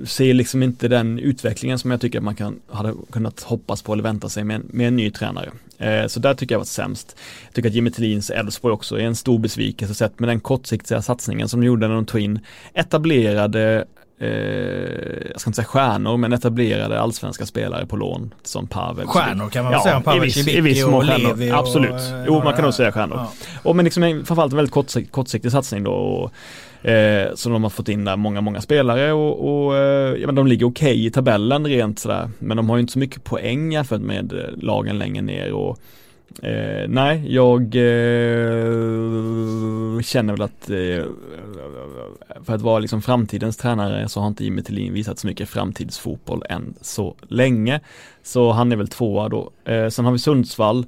ser liksom inte den utvecklingen som jag tycker att man kan, hade kunnat hoppas på eller vänta sig med en, med en ny tränare. Eh, så där tycker jag varit sämst. Jag tycker att Jimmy Tillins Elfsborg också är en stor besvikelse sett med den kortsiktiga satsningen som de gjorde när de tog in etablerade eh, jag ska inte säga stjärnor, men etablerade allsvenska spelare på lån som Pavel. Stjärnor kan man väl ja, säga, Pavel i viss, i viss och Levi. Absolut, jo man kan nog säga stjärnor. Ja. Och men liksom framförallt en väldigt kortsikt, kortsiktig satsning då. Och, Eh, så de har fått in där många, många spelare och, och eh, ja, men de ligger okej okay i tabellen rent sådär. Men de har ju inte så mycket poäng jämfört med eh, lagen längre ner och eh, nej, jag eh, känner väl att eh, för att vara liksom framtidens tränare så har inte Jimmy Tillin visat så mycket framtidsfotboll än så länge. Så han är väl tvåa då. Eh, sen har vi Sundsvall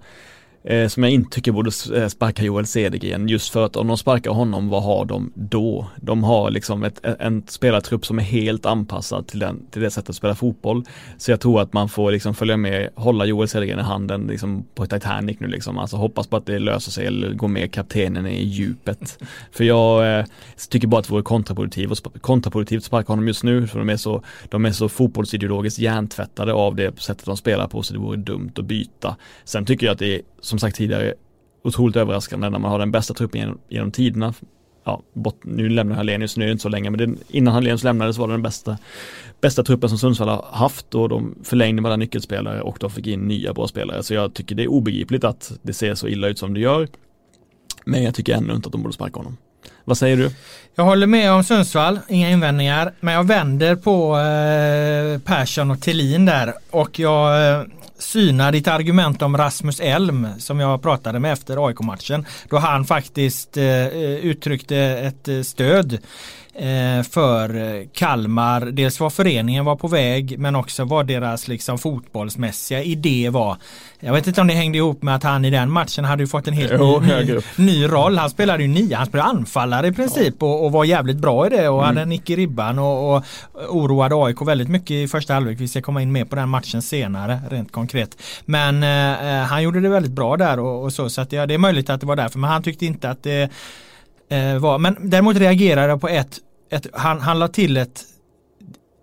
eh, som jag inte tycker borde eh, sparka Joel Cedergren just för att om de sparkar honom, vad har de då? De har liksom ett, e-, en spelartrupp som är helt anpassad till, den, till det sättet att spela fotboll. Så jag tror att man får liksom följa med, hålla Joel Cedergren i handen liksom på Titanic nu liksom, alltså hoppas på att det löser sig eller går med kaptenen i djupet. *laughs* för jag eh, tycker bara att det vore kontraproduktivt och kontraproduktivt sparka honom just nu för de är så, de är så fotbollsideologiskt hjärntvättade av det sättet de spelar på så det vore dumt att byta. Sen tycker jag att det är som sagt tidigare otroligt överraskande när man har den bästa truppen genom, genom tiderna. Ja, bort, nu lämnar Hallenius, nu är det inte så länge, men det, innan Hallenius lämnades var det den bästa, bästa truppen som Sundsvall har haft och de förlängde med alla nyckelspelare och de fick in nya bra spelare. Så jag tycker det är obegripligt att det ser så illa ut som det gör. Men jag tycker ännu inte att de borde sparka honom. Vad säger du? Jag håller med om Sundsvall, inga invändningar. Men jag vänder på eh, Persson och Tillin där. Och jag eh, syna ditt argument om Rasmus Elm som jag pratade med efter AIK-matchen. Då han faktiskt eh, eh uttryckte ett eh, stöd Eh, för Kalmar. Dels vad föreningen var på väg men också vad deras liksom fotbollsmässiga idé var. Jag vet inte om det hängde ihop med att han i den matchen hade ju fått en helt jo, ny, ny, roll. Han spelade ju nia, han spelade anfallare i princip ja. och, och, var jävligt bra i det och mm. hade en nick i ribban och, och oroade AIK väldigt mycket i första halvlek. Vi ska komma in mer på den matchen senare rent konkret. Men eh, eh, han gjorde det väldigt bra där och, och så så att ja, det är möjligt att det var därför men han tyckte inte att det eh, var. Men däremot reagerade jag på ett, ett han, han la till ett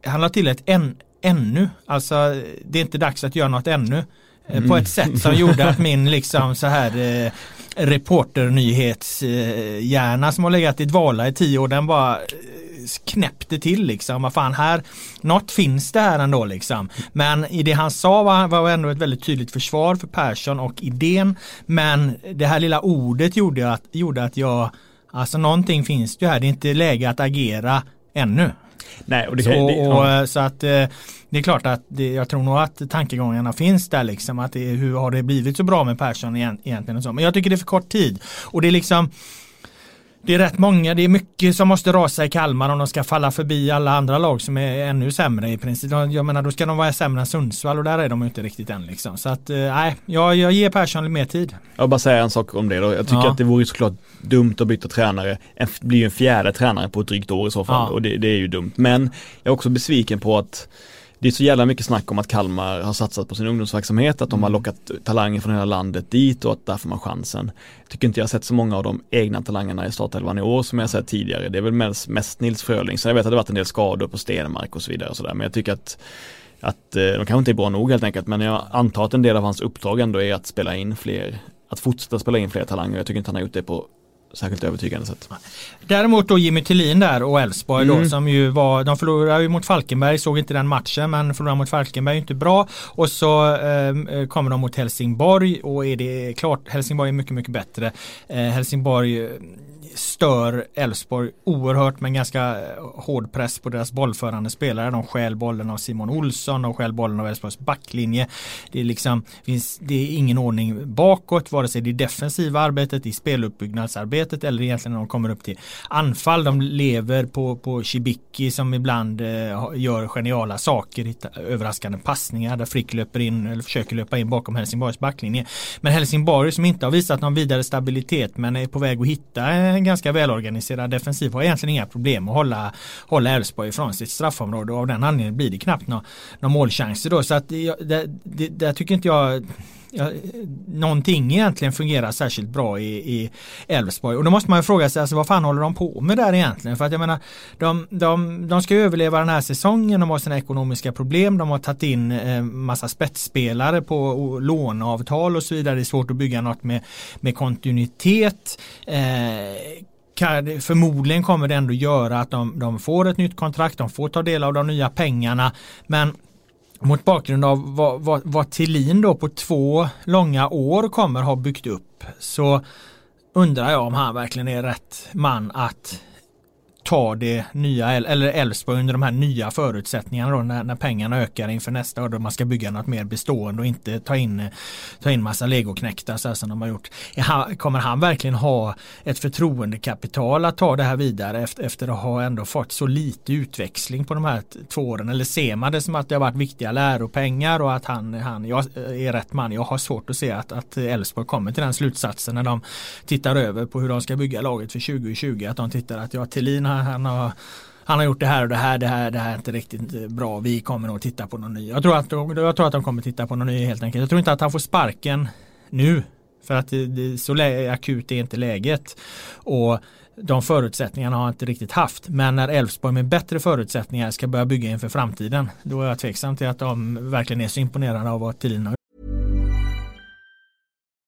han la till ett en, ännu, alltså det är inte dags att göra något ännu. Mm. På ett sätt som gjorde att *laughs* min liksom så här eh, reporternyhetshjärna eh, som har legat i dvala i tio år den bara eh, knäppte till liksom. Vad fan här, något finns det här ändå liksom. Men i det han sa var, var ändå ett väldigt tydligt försvar för Persson och idén. Men det här lilla ordet gjorde att, gjorde att jag Alltså någonting finns det ju här. Det är inte läge att agera ännu. Nej, och det, så, det, ja. så att eh, det är klart att det, jag tror nog att tankegångarna finns där liksom. Att det, hur har det blivit så bra med Persson egentligen och så. Men jag tycker det är för kort tid. Och det är liksom det är rätt många, det är mycket som måste rasa i Kalmar om de ska falla förbi alla andra lag som är ännu sämre i princip. Jag menar då ska de vara sämre än Sundsvall och där är de inte riktigt än liksom. Så att eh, nej, jag, jag ger Persson lite mer tid. Jag vill bara säga en sak om det då. Jag tycker ja. att det vore såklart dumt att byta tränare. En, blir en fjärde tränare på ett drygt år i så fall ja. och det, det är ju dumt. Men jag är också besviken på att det är så jävla mycket snack om att Kalmar har satsat på sin ungdomsverksamhet, att de har mm. lockat talanger från hela landet dit och att därför man chansen. Jag tycker inte jag har sett så många av de egna talangerna i startelvan i år som jag sett tidigare. Det är väl mest, mest Nils Fröling, så jag vet att det varit en del skador på Stenmark och så vidare och sådär. Men jag tycker att att eh, de kanske inte är bra nog helt enkelt men jag antar att en del av hans uppdrag ändå är att spela in fler att fortsätta spela in fler talanger. Jag tycker inte han har gjort det på särskilt övertygande sätt. Däremot då Jimmy Tillin där och Elfsborg mm. då som ju var, de förlorade ju mot Falkenberg, såg inte den matchen men förlorade mot Falkenberg inte bra. Och så eh, kommer de mot Helsingborg och är det klart, Helsingborg är mycket, mycket bättre. Eh, Helsingborg stör Elfsborg oerhört med ganska eh, hård press på deras bollförande spelare. De stjäl bollen av Simon Olsson, de stjäl bollen av Elfsborgs backlinje. Det är liksom, finns, det är ingen ordning bakåt, vare sig det defensiva arbetet, i speluppbyggnadsarbetet eller egentligen när de kommer upp till anfall. De lever på, på Shibiki som ibland eh, gör geniala saker, överraskande passningar där Frick löper in eller försöker löpa in bakom Helsingborgs backlinje. Men Helsingborg som inte har visat någon vidare stabilitet men är på väg att hitta eh, en ganska välorganiserad defensiv har egentligen inga problem att hålla hålla Elfsborg ifrån sitt straffområde och av den anledningen blir det knappt några, några målchanser då. Så att det, det, det, det tycker inte jag ja, eh, någonting egentligen fungerar särskilt bra i Elfsborg. Och då måste man ju fråga sig, alltså, vad fan håller de på med där egentligen? För att jag menar, de, de, de ska överleva den här säsongen, de har sina ekonomiska problem, de har tagit in eh, massa spetsspelare på låneavtal och så vidare. Det är svårt att bygga något med, med kontinuitet. Eh, förmodligen kommer det ändå göra att de, de får ett nytt kontrakt, de får ta del av de nya pengarna. Men mot bakgrund av vad, vad, vad Tillin då på två långa år kommer ha byggt upp så undrar jag om han verkligen är rätt man att ta det nya, eller Elfsborg under de här nya förutsättningarna då när, när pengarna ökar inför nästa år då man ska bygga något mer bestående och inte ta in, ta in massa legoknäktar så som de har gjort. Kommer han verkligen ha ett förtroendekapital att ta det här vidare efter, efter att ha ändå fått så lite utväxling på de här två åren? Eller ser man det som att det har varit viktiga läropengar och att han, han jag eh, är rätt man? Jag har svårt att se att, att Elfsborg kommer till den slutsatsen när de tittar över på hur de ska bygga laget för 2020. Att de tittar att ja, Thelin han har han har gjort det här och det här, det här, det här är inte riktigt bra. Vi kommer nog titta på någon ny. Jag tror att, jag tror att de kommer titta på någon ny helt enkelt. Jag tror inte att han får sparken nu. För att det, det, så akut är inte läget. Och de förutsättningarna har han inte riktigt haft. Men när Elfsborg med bättre förutsättningar ska börja bygga inför framtiden. Då är jag tveksam till att de verkligen är så imponerade av vad Thelin har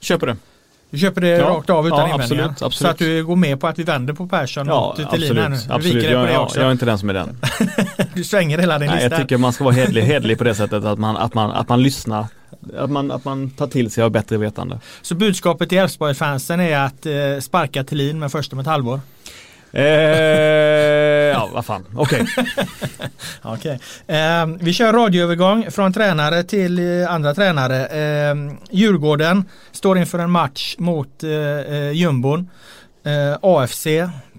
Köper det. Du köper det ja, rakt av utan ja, invändningar? Absolut, absolut. Så att du går med på att vi vänder på Persson ja, mot Thelin här nu? Du absolut. viker jag, på det också? Jag är inte den som är den. *laughs* du svänger hela din Nej, lista? Jag tycker man ska vara hedlig, *laughs* hedlig på det sättet att man, att man, att man lyssnar att man, att man tar till sig av bättre vetande. Så budskapet till Elfsborg-fansen är att eh, sparka Thelin med först om ett halvår? Eh, ja, vad fan, okej. Okay. okay. Eh, vi kör radioövergång från tränare till eh, andra tränare. Eh, Djurgården står inför en match mot eh, eh jumbon. Eh, AFC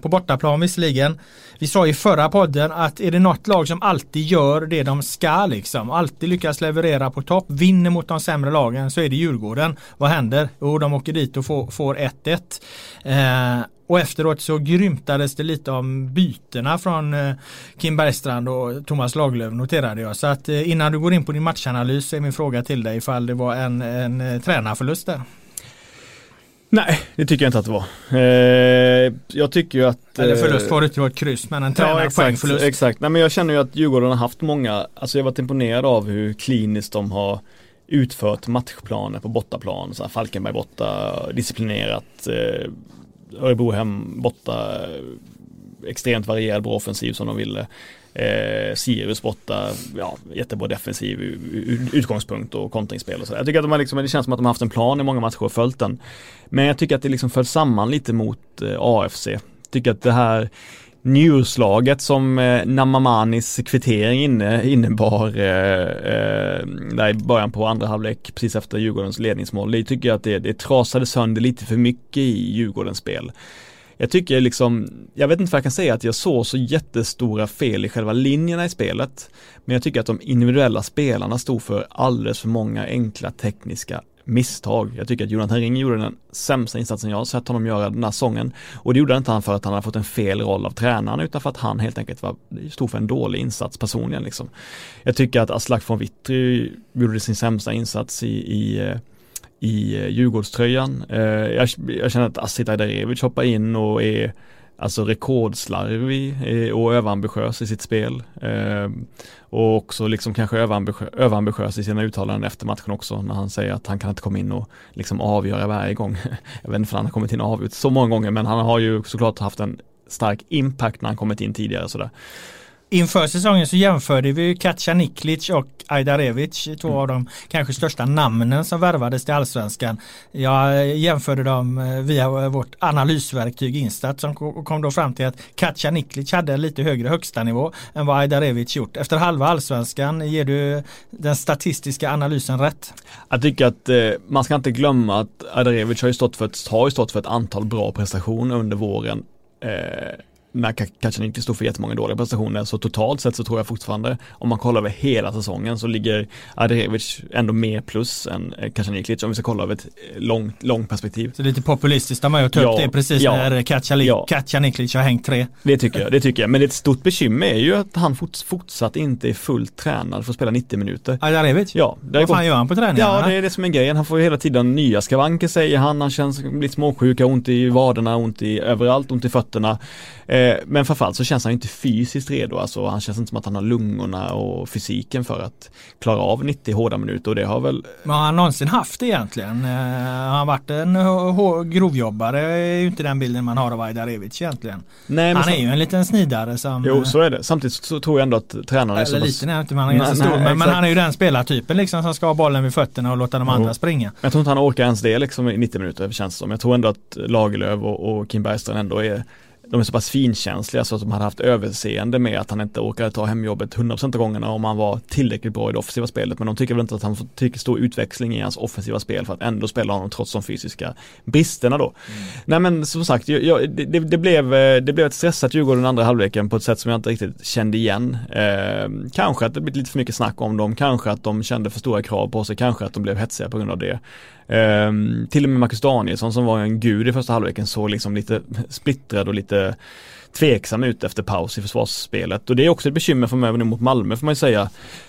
på bortaplan visserligen. Vi sa i förra podden att är det något lag som alltid gör det de ska liksom, alltid lyckas leverera på topp, vinner mot de sämre lagen så är det Djurgården. Vad händer? Jo, de åker dit och får 1-1. Eh, och efteråt så grymtades det lite om bytena från eh, Kim Bergstrand och Thomas Lagerlöf noterade jag. Så att eh, innan du går in på din matchanalys är min fråga till dig ifall det var en, en eh, tränarförlust där. Nej, det tycker jag inte att det var. Eh, jag tycker ju att... Eller förlust var det inte, ett kryss, men en tränarpoängförlust. Ja, exakt, Nej, men jag känner ju att Djurgården har haft många, alltså jag har varit imponerad av hur kliniskt de har utfört matchplaner på bortaplan, så Falkenberg borta, disciplinerat, eh, Örebro hem borta, extremt varierad bra offensiv som de ville. Eh, Sirius borta, ja, jättebra defensiv utgångspunkt och kontringsspel och sådär. Jag tycker att de har liksom, det känns som att de har haft en plan i många matcher och följt den. Men jag tycker att det liksom föll samman lite mot eh, AFC. Jag tycker att det här Njurslaget som eh, Namamanis kvittering inne, innebar eh, eh, där i början på andra halvlek precis efter Djurgårdens ledningsmål. Det tycker jag att det, det trasade sönder lite för mycket i Djurgårdens spel. Jag tycker liksom, jag vet inte vad jag kan säga att jag såg så jättestora fel i själva linjerna i spelet. Men jag tycker att de individuella spelarna stod för alldeles för många enkla tekniska misstag. Jag tycker att Jonathan Ring gjorde den sämsta insatsen jag har sett honom göra den här säsongen. Och det gjorde inte han för att han hade fått en fel roll av tränaren utan för att han helt enkelt var, stod för en dålig insats personligen liksom. Jag tycker att Aslak von Witry gjorde sin sämsta insats i, i eh, i eh, Djurgårdströjan. Eh, jag, jag känner att Astrid Ajdarevic hoppar in och är alltså rekordslarvig och överambitiös i sitt spel. Ehm, och också liksom kanske överambitiös i sina uttalanden efter matchen också när han säger att han kan inte komma in och liksom avgöra varje gång. *laughs* Jag vet inte för han har kommit in och avgjort så många gånger men han har ju såklart haft en stark impact när han kommit in tidigare sådär. Inför säsongen så jämförde vi Katja Niklic och Ajdarevic, två mm. av de kanske största namnen som värvades till allsvenskan. Jag jämförde dem eh, via vårt analysverktyg Instat som kom då fram till att Katja Niklic hade lite högre högsta nivå än vad Ajdarevic gjort. Efter halva allsvenskan ger du den statistiska analysen rätt? Jag tycker att eh, man ska inte glömma att Ajdarevic har ju stått för ett, har ju stått för ett antal bra prestationer under våren. Eh, när kanske inte stod för jättemånga dåliga prestationer så totalt sett så tror jag fortfarande om man kollar över hela säsongen så ligger Adrevic ändå mer plus än eh, Kacaniklic om vi ska kolla över ett eh, långt, långt perspektiv. Så lite populistiskt av mig att ta upp det precis ja, när Kacaniklic ja. har hängt tre. Det tycker jag, det tycker jag. Men ett stort bekymmer är ju att han fort, fortsatt inte är fullt tränad för att spela 90 minuter. Adrevic? Ja. Vad fan gör han på träningarna? Ja, det är det som är grejen. Han får hela tiden nya skavanker säger han. Han känns lite småsjuk, ont i vaderna, ont i överallt, ont i fötterna. Eh, men framförallt så känns han inte fysiskt redo, alltså han känns inte som att han har lungorna och fysiken för att klara av 90 hårda minuter och det har väl Men har han någonsin haft det egentligen? Eh, har han varit en grovjobbare? är ju inte den bilden man har av Ajdarevic egentligen. Nej, han är ju en liten snidare som Jo så är det. Samtidigt så tror jag ändå att tränaren är så Eller liten är inte, man är nej, stor. Men, men, han är ju den spelartypen liksom som ska ha bollen vid fötterna och låta de andra springa. Jag tror inte han orkar ens det liksom i 90 minuter känns det som. Jag tror ändå att Lagerlöf och, och Kim Bergström ändå är de är så pass finkänsliga så att de hade haft överseende med att han inte orkade ta hemjobbet 100% av gångerna om han var tillräckligt bra i det offensiva spelet. Men de tycker väl inte att han får tillräckligt stor utväxling i hans offensiva spel för att ändå spela honom trots de fysiska bristerna då. Mm. Nej men som sagt, jag, det, det, blev, det blev ett stressat Djurgården andra halvleken på ett sätt som jag inte riktigt kände igen. Eh, kanske att det blivit lite för mycket snack om dem, kanske att de kände för stora krav på sig, kanske att de blev hetsiga på grund av det. Um, till och med Marcus Danielsson som var en gud i första halvleken såg liksom lite splittrad och lite tveksam ut efter paus i försvarsspelet och det är också ett bekymmer för mig nu mot Malmö får man ju säga.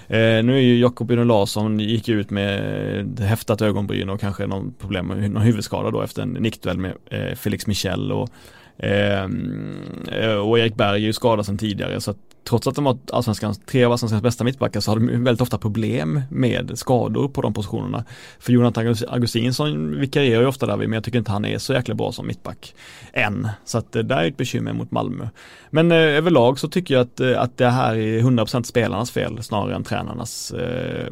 Eh, nu är ju Jakob Uno Larsson gick ut med häftat ögonbryn och kanske någon problem med någon huvudskada då efter en nickduell med eh, Felix Michel och ehm, eh, och Erik Berg är ju skadad sedan tidigare så att trots att de var allsvenskans, tre av allsvenskans bästa mittbackar så har de väldigt ofta problem med skador på de positionerna. För Jonathan Augustinsson vikarierar ju ofta där men jag tycker inte han är så jäkla bra som mittback än. Så att det där är ett bekymmer mot Malmö. Men eh, överlag så tycker jag att, eh, att det här är 100% spelarnas fel snarare än tränarnas. Eh,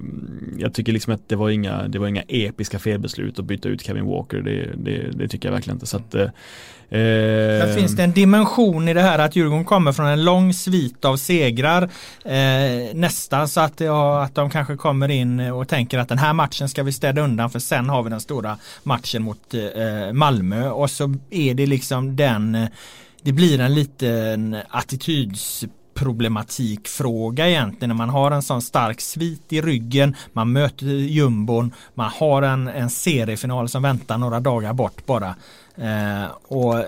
jag tycker liksom att det var inga, det var inga episka felbeslut att byta ut Kevin Walker. Det, det, det tycker jag verkligen inte. Så att, eh, finns det en dimension i det här att Djurgården kommer från en lång svit av segrar eh, nästan så att, ja, att de kanske kommer in och tänker att den här matchen ska vi städa undan för sen har vi den stora matchen mot eh, Malmö och så är det liksom den det blir en liten attityds problematikfråga egentligen när man har en sån stark svit i ryggen, man möter jumbon, man har en, en seriefinal som väntar några dagar bort bara. Eh, och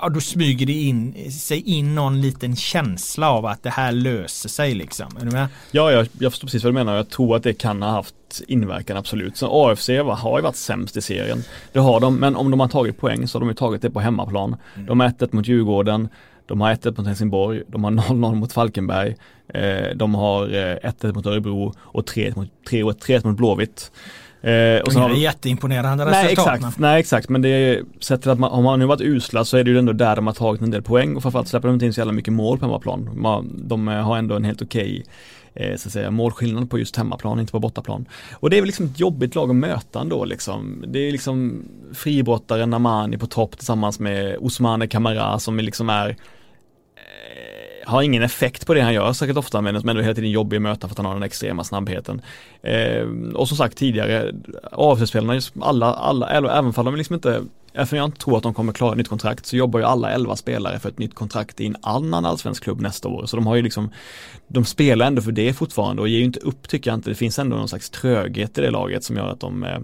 ja, då smyger det in, sig in någon liten känsla av att det här löser sig liksom. Är du med? Ja, jag, jag förstår precis vad du menar. Jag tror att det kan ha haft inverkan absolut. Så AFC har ju varit sämst i serien. Det har de, men om de har tagit poäng så har de ju tagit det på hemmaplan. Mm. De har 1 mot Djurgården. De har 1-1 mot Helsingborg, de har 0-0 mot Falkenberg, eh, de har 1-1 mot Örebro och 3-1 mot, 3 mot Blåvitt. Eh, och så har jätteimponerande nej, resultat. Exakt, nej exakt, men det är sett till att man, om man nu varit usla så är det ju ändå där de har tagit en del poäng och framförallt släpper de inte in så jävla mycket mål på hemmaplan. Man, de har ändå en helt okej eh, så att säga, målskillnad på just hemmaplan, inte på bortaplan. Och det är väl liksom ett jobbigt lag att möta ändå liksom. Det är liksom fribrottaren Namani på topp tillsammans med Osmane Kamara som liksom är har ingen effekt på det han gör särskilt ofta men ändå hela tiden jobbig att möta för att han har den extrema snabbheten. Eh, och som sagt tidigare, AFC-spelarna, alla, alla, även fall de liksom inte, eftersom jag inte tror att de kommer klara ett nytt kontrakt så jobbar ju alla elva spelare för ett nytt kontrakt i en annan allsvensk klubb nästa år. Så de har ju liksom, de spelar ändå för det fortfarande och ger ju inte upp tycker jag inte. Det finns ändå någon slags tröghet i det laget som gör att de eh,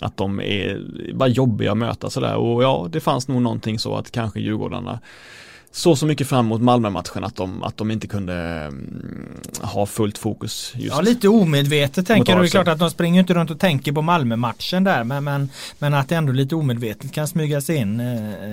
att de är bara jobbiga att möta sådär och ja, det fanns nog någonting så att kanske Djurgårdarna så så mycket fram mot Malmö-matchen att de, att de inte kunde mm, ha fullt fokus. Ja, lite omedvetet tänker du. Det är klart att de springer inte runt och tänker på Malmö-matchen där men, men, men att det ändå lite omedvetet kan smyga sig in. Eh,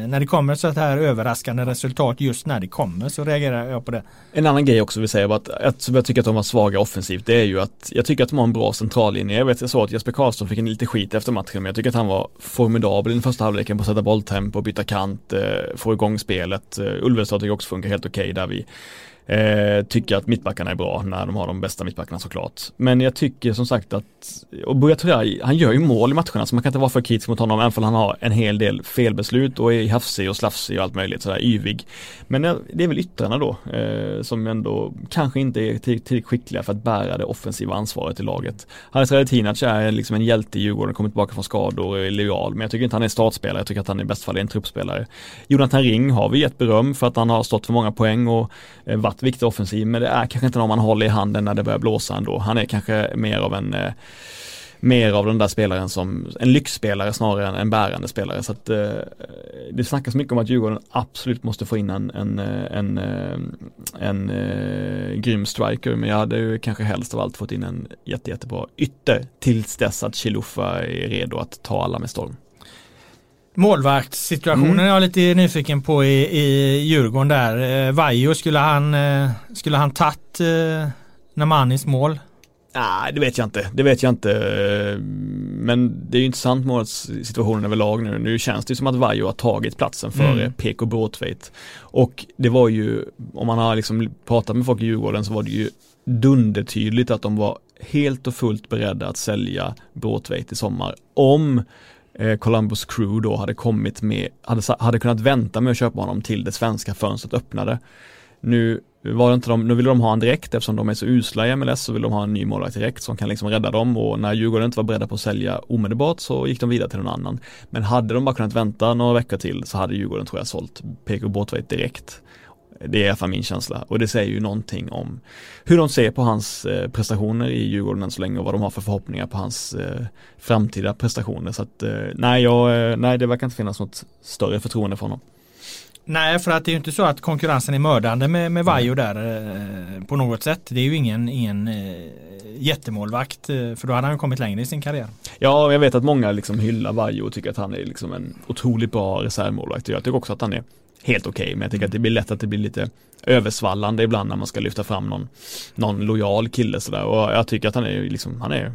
när det kommer så här överraskande resultat just när det kommer så reagerar jag på det. En annan grej också vill säga att, att jag tycker att de var svaga offensivt det är ju att jag tycker att de har en bra centrallinje. Jag vet jag så att Jesper Karlsson fick en lite skit efter matchen men jag tycker att han var formidabel i den första halvleken på att sätta bolltempo, byta kant, eh, få igång spelet. Eh, Ulvestad tycker också funkar helt okej okay där vi Eh, tycker att mittbackarna är bra när de har de bästa mittbackarna såklart. Men jag tycker som sagt att, och Buya Turay, han gör ju mål i matcherna så man kan inte vara för kritisk mot honom även om han har en hel del felbeslut och är hafsig och slafsig och allt möjligt sådär yvig. Men eh, det är väl yttrarna då eh, som ändå kanske inte är tillräckligt skickliga för att bära det offensiva ansvaret i laget. Haris Radetinac är liksom en hjälte i Djurgården, kommer tillbaka från skador och är lojal men jag tycker inte han är startspelare, jag tycker att han i bäst fall är en truppspelare. Jonathan Ring har vi gett beröm för att han har stått för många poäng och eh, varit viktig offensiv men det är kanske inte någon man håller i handen när det börjar blåsa ändå. Han är kanske mer av en eh, mer av den där spelaren som en lyxspelare snarare än en bärande spelare. Så att, eh, det snackas mycket om att Djurgården absolut måste få in en, en, eh, en, en, en eh, grym striker men jag hade ju kanske helst av allt fått in en jätte, jättebra ytter tills dess att Chilufa är redo att ta alla med storm. Målvaktssituationen mm. är jag lite nyfiken på i, i Djurgården där. Eh, Vajo, skulle han, eh, skulle han tagit eh, Namanis mål? Nej, det vet jag inte. Det vet jag inte. Men det är ju intressant målsituationen överlag nu. Nu känns det som att Vajo har tagit platsen före mm. PK Båtveit. Och det var ju, om man har liksom pratat med folk i Djurgården så var det ju dundertydligt att de var helt och fullt beredda att sälja Båtveit i sommar. Om eh, Columbus Crew då hade kommit med, hade, hade kunnat vänta med att köpa honom till det svenska fönstret öppnade. Nu var det inte de, nu ville de ha han direkt eftersom de är så usla i MLS så vill de ha en ny målvakt direkt som kan liksom rädda dem och när Djurgården inte var beredda på att sälja omedelbart så gick de vidare till någon annan. Men hade de bara kunnat vänta några veckor till så hade Djurgården tror jag sålt PK Båtveit direkt. Det är i alla fall min känsla och det säger ju någonting om hur de ser på hans eh, prestationer i Djurgården än så länge och vad de har för förhoppningar på hans eh, framtida prestationer. Så att eh, nej, jag, nej, det verkar inte finnas något större förtroende för honom. Nej, för att det är ju inte så att konkurrensen är mördande med, med Vajo där eh, på något sätt. Det är ju ingen, ingen eh, jättemålvakt för då hade han kommit längre i sin karriär. Ja, jag vet att många liksom hyllar Vajo och tycker att han är liksom en otroligt bra reservmålvakt. Jag tycker också att han är helt okej, okay, men jag tycker att det blir lätt att det blir lite översvallande ibland när man ska lyfta fram någon, någon lojal kille sådär och jag tycker att han är liksom, han är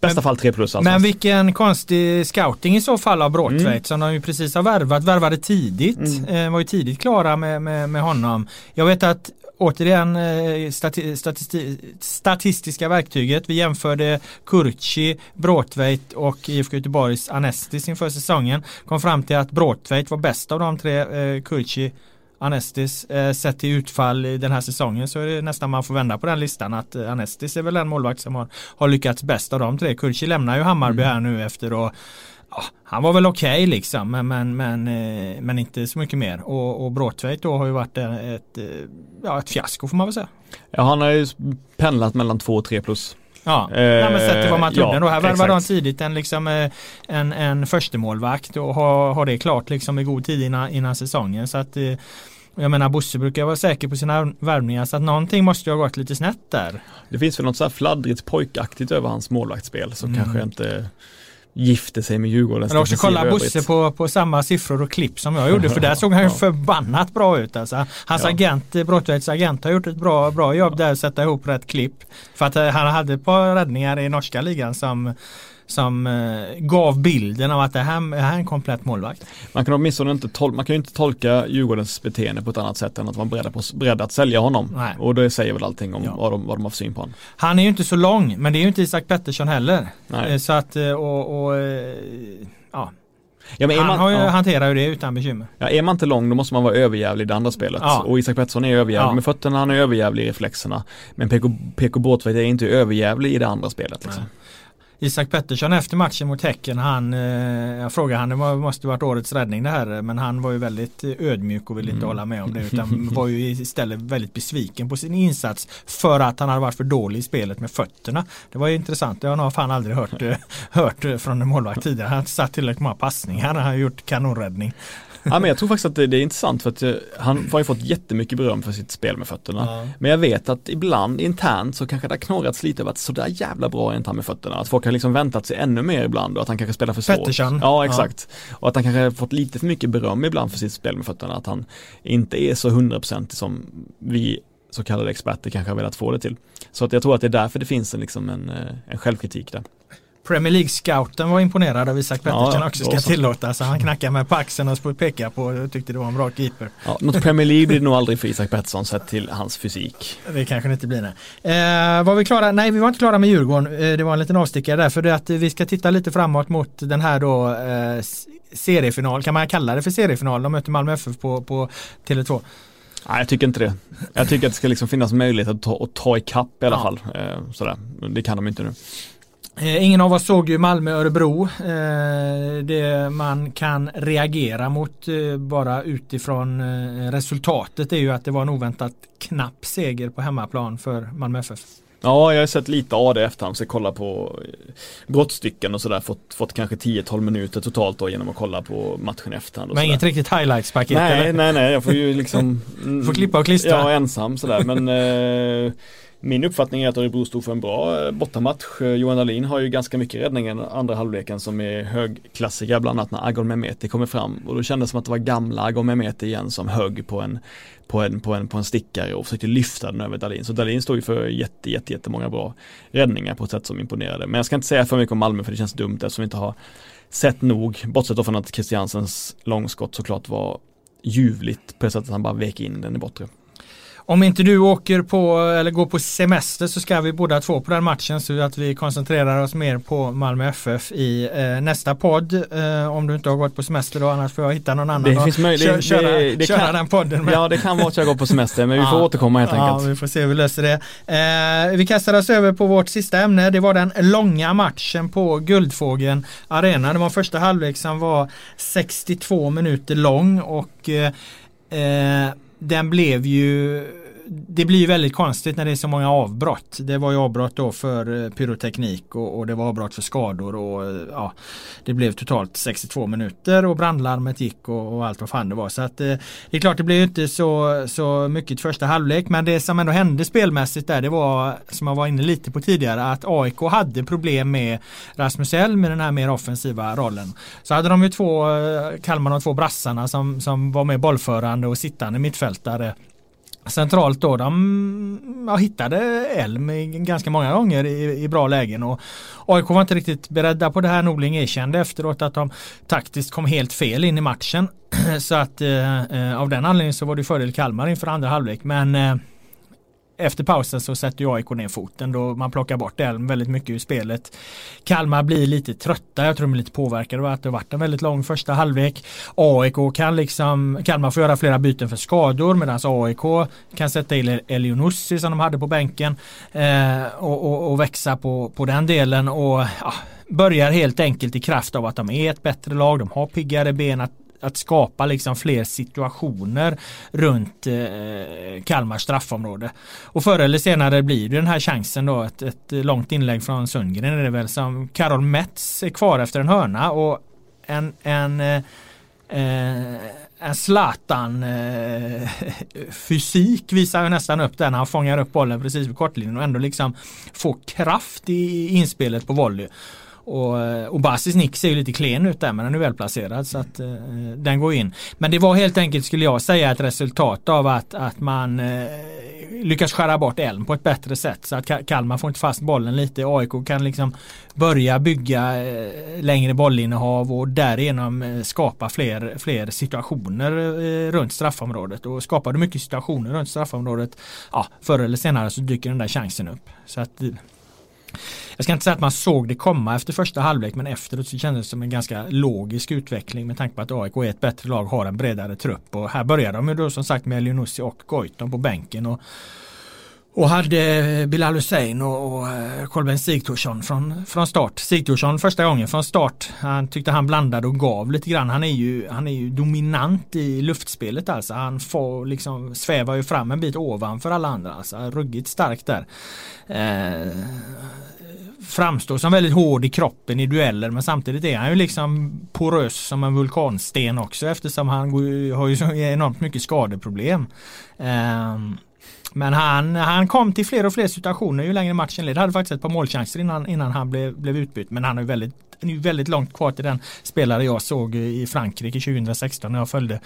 bästa men, fall 3 plus. Alltså. Men vilken konstig scouting i så fall av Bråtveit mm. som de ju precis har värvat, värvade tidigt, mm. eh, var ju tidigt klara med, med, med honom. Jag vet att återigen eh, stati statisti statistiska verktyget. Vi jämförde Kurci, Bråtveit och IFK Göteborgs Anestis inför säsongen. Kom fram till att Bråtveit var bäst av de tre. Eh, Kurci Anestis eh, sett till utfall i den här säsongen så är det nästan man får vända på den listan att Anestis är väl den målvakt som har, har lyckats bäst av de tre. Kurci lämnar ju Hammarby mm. här nu efter att ja, han var väl okej okay liksom men, men, men, eh, men inte så mycket mer och, och Bråtveit då har ju varit ett, ett, ja, ett fiasko får man väl säga. Ja han har ju pendlat mellan två och tre plus. Ja, eh, Nej, men sett till vad man trodde ja, då. Här värvade de tidigt en, liksom, eh, en, en förstemålvakt och har, har det klart liksom i god tid innan, innan säsongen. Så att eh, jag menar Bosse brukar vara säker på sina värvningar så att någonting måste ju ha gått lite snett där. Det finns väl något så här fladdrigt pojkaktigt över hans målvaktsspel som mm. kanske inte gifte sig med Djurgårdens Men också kolla Bosse på, på samma siffror och klipp som jag gjorde för där *laughs* såg han ju Ja. förbannat bra ut alltså. Hans Ja. agent, Brottveits agent har gjort ett bra, bra jobb där att sätta ihop rätt klipp. För att eh, han hade ett par räddningar i norska ligan som som eh, gav bilden av att det här, det här är en komplett målvakt. Man kan åtminstone inte tolka, man kan ju inte tolka Djurgårdens beteende på ett annat sätt än att vara beredda, på, beredda att sälja honom. Nej. Och det säger väl allting om Ja. vad, de, vad de har för syn på honom. Han är ju inte så lång men det är ju inte Isak Pettersson heller. Nej. Eh, Så att eh, och, och ja, Ja, men är han man, har ju, ja, hanterar ju det utan bekymmer. ja, är man inte lång då måste man vara överjävlig i det andra spelet. Ja. Och Isak Pettersson är överjävlig Ja. med fötterna, han är överjävlig i reflexerna. Men PK, PK Båtveit är inte överjävlig i det andra spelet. Liksom. Isak Pettersson efter matchen mot Häcken, han, eh, jag frågade han, det måste varit årets räddning det här, men han var ju väldigt eh, ödmjuk och ville inte Mm. hålla med om det *laughs* utan var ju istället väldigt besviken på sin insats för att han hade varit för dålig i spelet med fötterna. Det var ju intressant, det har jag fan aldrig hört, eh, *laughs* hört från en målvakt tidigare. Han har inte satt tillräckligt många passningar, han har gjort kanonräddning. Ja, men jag tror faktiskt att det, det är intressant för att eh, han har ju fått jättemycket beröm för sitt spel med fötterna. Ja. Men jag vet att ibland internt så kanske det har knorrats lite över att sådär jävla bra är inte han med fötterna. Att folk har liksom väntat sig ännu mer ibland och att han kanske spelar för svårt. Pettersson. Ja, exakt. Och att han kanske har fått lite för mycket beröm ibland för sitt spel med fötterna. Att han inte är så hundraprocentig som vi så kallade experter kanske har velat få det till. Så att jag tror att det är därför det finns en, liksom en, eh, en självkritik där. Premier League-scouten var imponerad av Isak Pettersson Ja, också ska så. tillåtas. Han knackade med på axeln och pekade på och tyckte det var en bra keeper. Ja, något Premier League blir det nog aldrig för Isak Pettersson sett till hans fysik. Det kanske det inte blir nej. Eh, var vi klara? Nej, vi var inte klara med Djurgården. Eh, det var en liten avstickare där för det att vi ska titta lite framåt mot den här då eh, seriefinal. Kan man kalla det för seriefinal? De möter Malmö FF på, på Tele2. Nej, jag tycker inte det. Jag tycker att det ska liksom finnas möjlighet att ta, att ta ikapp i alla Ja. fall. Eh, sådär. Det kan de inte nu. Eh, ingen av oss såg ju Malmö-Örebro. Eh, det man kan reagera mot eh, bara utifrån resultatet är ju att det var en oväntat knapp seger på hemmaplan för Malmö FF. Ja, jag har sett lite av det efterhand, så kolla på brottstycken och sådär. Fått, fått kanske 10-12 minuter totalt då genom att kolla på matchen i efterhand. Men inget riktigt highlights-paket Nej, eller? nej, nej, jag får ju liksom *laughs* Får klippa och klistra. Ja, ensam sådär. Men *laughs* eh, min uppfattning är att Örebro stod för en bra eh, bortamatch. Eh, Johan Dahlin har ju ganska mycket räddningar i andra halvleken som är högklassiga, bland annat när Agon Mehmeti kommer fram. Och då kändes det som att det var gamla Agon Mehmeti igen som högg på en, på en, på en, på en stickare och försökte lyfta den över Dahlin. Så Dahlin stod ju för jätte, jätte, jättemånga bra räddningar på ett sätt som imponerade. Men jag ska inte säga för mycket om Malmö för det känns dumt eftersom vi inte har sett nog. Bortsett då från att Christiansens långskott såklart var ljuvligt på det sättet att han bara vek in den i bortre. Om inte du åker på eller går på semester så ska vi båda två på den matchen så att vi koncentrerar oss mer på Malmö FF i eh, nästa podd. Eh, om du inte har gått på semester då annars får jag hitta någon annan Det finns möjlighet- kö- köra, det- det köra kan- den podden med. Ja det kan vara att jag går på semester men vi får Ja. återkomma helt Ja, enkelt. vi får se hur vi löser det. Eh, vi kastar oss över på vårt sista ämne. Det var den långa matchen på Guldfågeln Arena. Det var första halvlek som var 62 minuter lång och eh, eh, den blev ju det blir ju väldigt konstigt när det är så många avbrott. Det var ju avbrott då för eh, pyroteknik och, och det var avbrott för skador och eh, ja, det blev totalt 62 minuter och brandlarmet gick och, och allt vad fan det var. Så att eh, det är klart det blev ju inte så, så mycket första halvlek men det som ändå hände spelmässigt där det var som jag var inne lite på tidigare att AIK hade problem med Rasmus Elm med den här mer offensiva rollen. Så hade de ju två, eh, Kalmar de två brassarna som, som var med bollförande och sittande mittfältare centralt då. De ja, hittade Elm ganska många gånger i, i bra lägen och AIK var inte riktigt beredda på det här. Norling erkände efteråt att de taktiskt kom helt fel in i matchen. *clears throat* Så att eh, eh, av den anledningen så var det fördel Kalmar inför andra halvlek. Men eh, efter pausen så sätter ju AIK ner foten då man plockar bort Elm väldigt mycket ur spelet. Kalmar blir lite trötta, jag tror de är lite påverkade av att det har varit en väldigt lång första halvlek. AIK kan liksom, Kalmar får göra flera byten för skador medan AIK kan sätta in Elionussi som de hade på bänken eh, och, och, och växa på, på den delen och ja, börjar helt enkelt i kraft av att de är ett bättre lag, de har piggare ben att att skapa liksom fler situationer runt eh, Kalmars straffområde. Och förr eller senare blir det den här chansen då ett, ett långt inlägg från Sundgren är det väl som Karol Metz är kvar efter en hörna och en, en eh, Eh, en Zlatan eh, *laughs* fysik visar ju nästan upp den. han fångar upp bollen precis vid kortlinjen och ändå liksom får kraft i inspelet på volley och, eh, och Basis nick ser ju lite klen ut där men den är välplacerad så att eh, den går in. Men det var helt enkelt skulle jag säga ett resultat av att, att man eh, lyckas skära bort Elm på ett bättre sätt så att Kalmar får inte fast bollen lite. AIK kan liksom börja bygga eh, längre bollinnehav och därigenom eh, skapa fler, fler situationer eh, runt straffområdet. Och skapar du mycket situationer runt straffområdet, ja, förr eller senare så dyker den där chansen upp. Så att eh, jag ska inte säga att man såg det komma efter första halvlek men efteråt så kändes det som en ganska logisk utveckling med tanke på att AIK är ett bättre lag, har en bredare trupp. Och här börjar de ju då som sagt med Elionussi och Goitom på bänken. Och och hade Bilal Hussein och, och eh, Kolben Sigthorsson från, från start. Sigthorsson första gången från start. Han tyckte han blandade och gav lite grann. Han är ju, han är ju dominant i luftspelet alltså. Han får liksom svävar ju fram en bit ovanför alla andra. Alltså ruggigt starkt där. Eh, framstår som väldigt hård i kroppen i dueller men samtidigt är han ju liksom porös som en vulkansten också eftersom han har ju så enormt mycket skadeproblem. Eh, men han, han kom till fler och fler situationer ju längre matchen led. Hade faktiskt ett par målchanser innan, innan han blev, blev utbytt. Men han är väldigt, väldigt långt kvar till den spelare jag såg i Frankrike 2016 när jag följde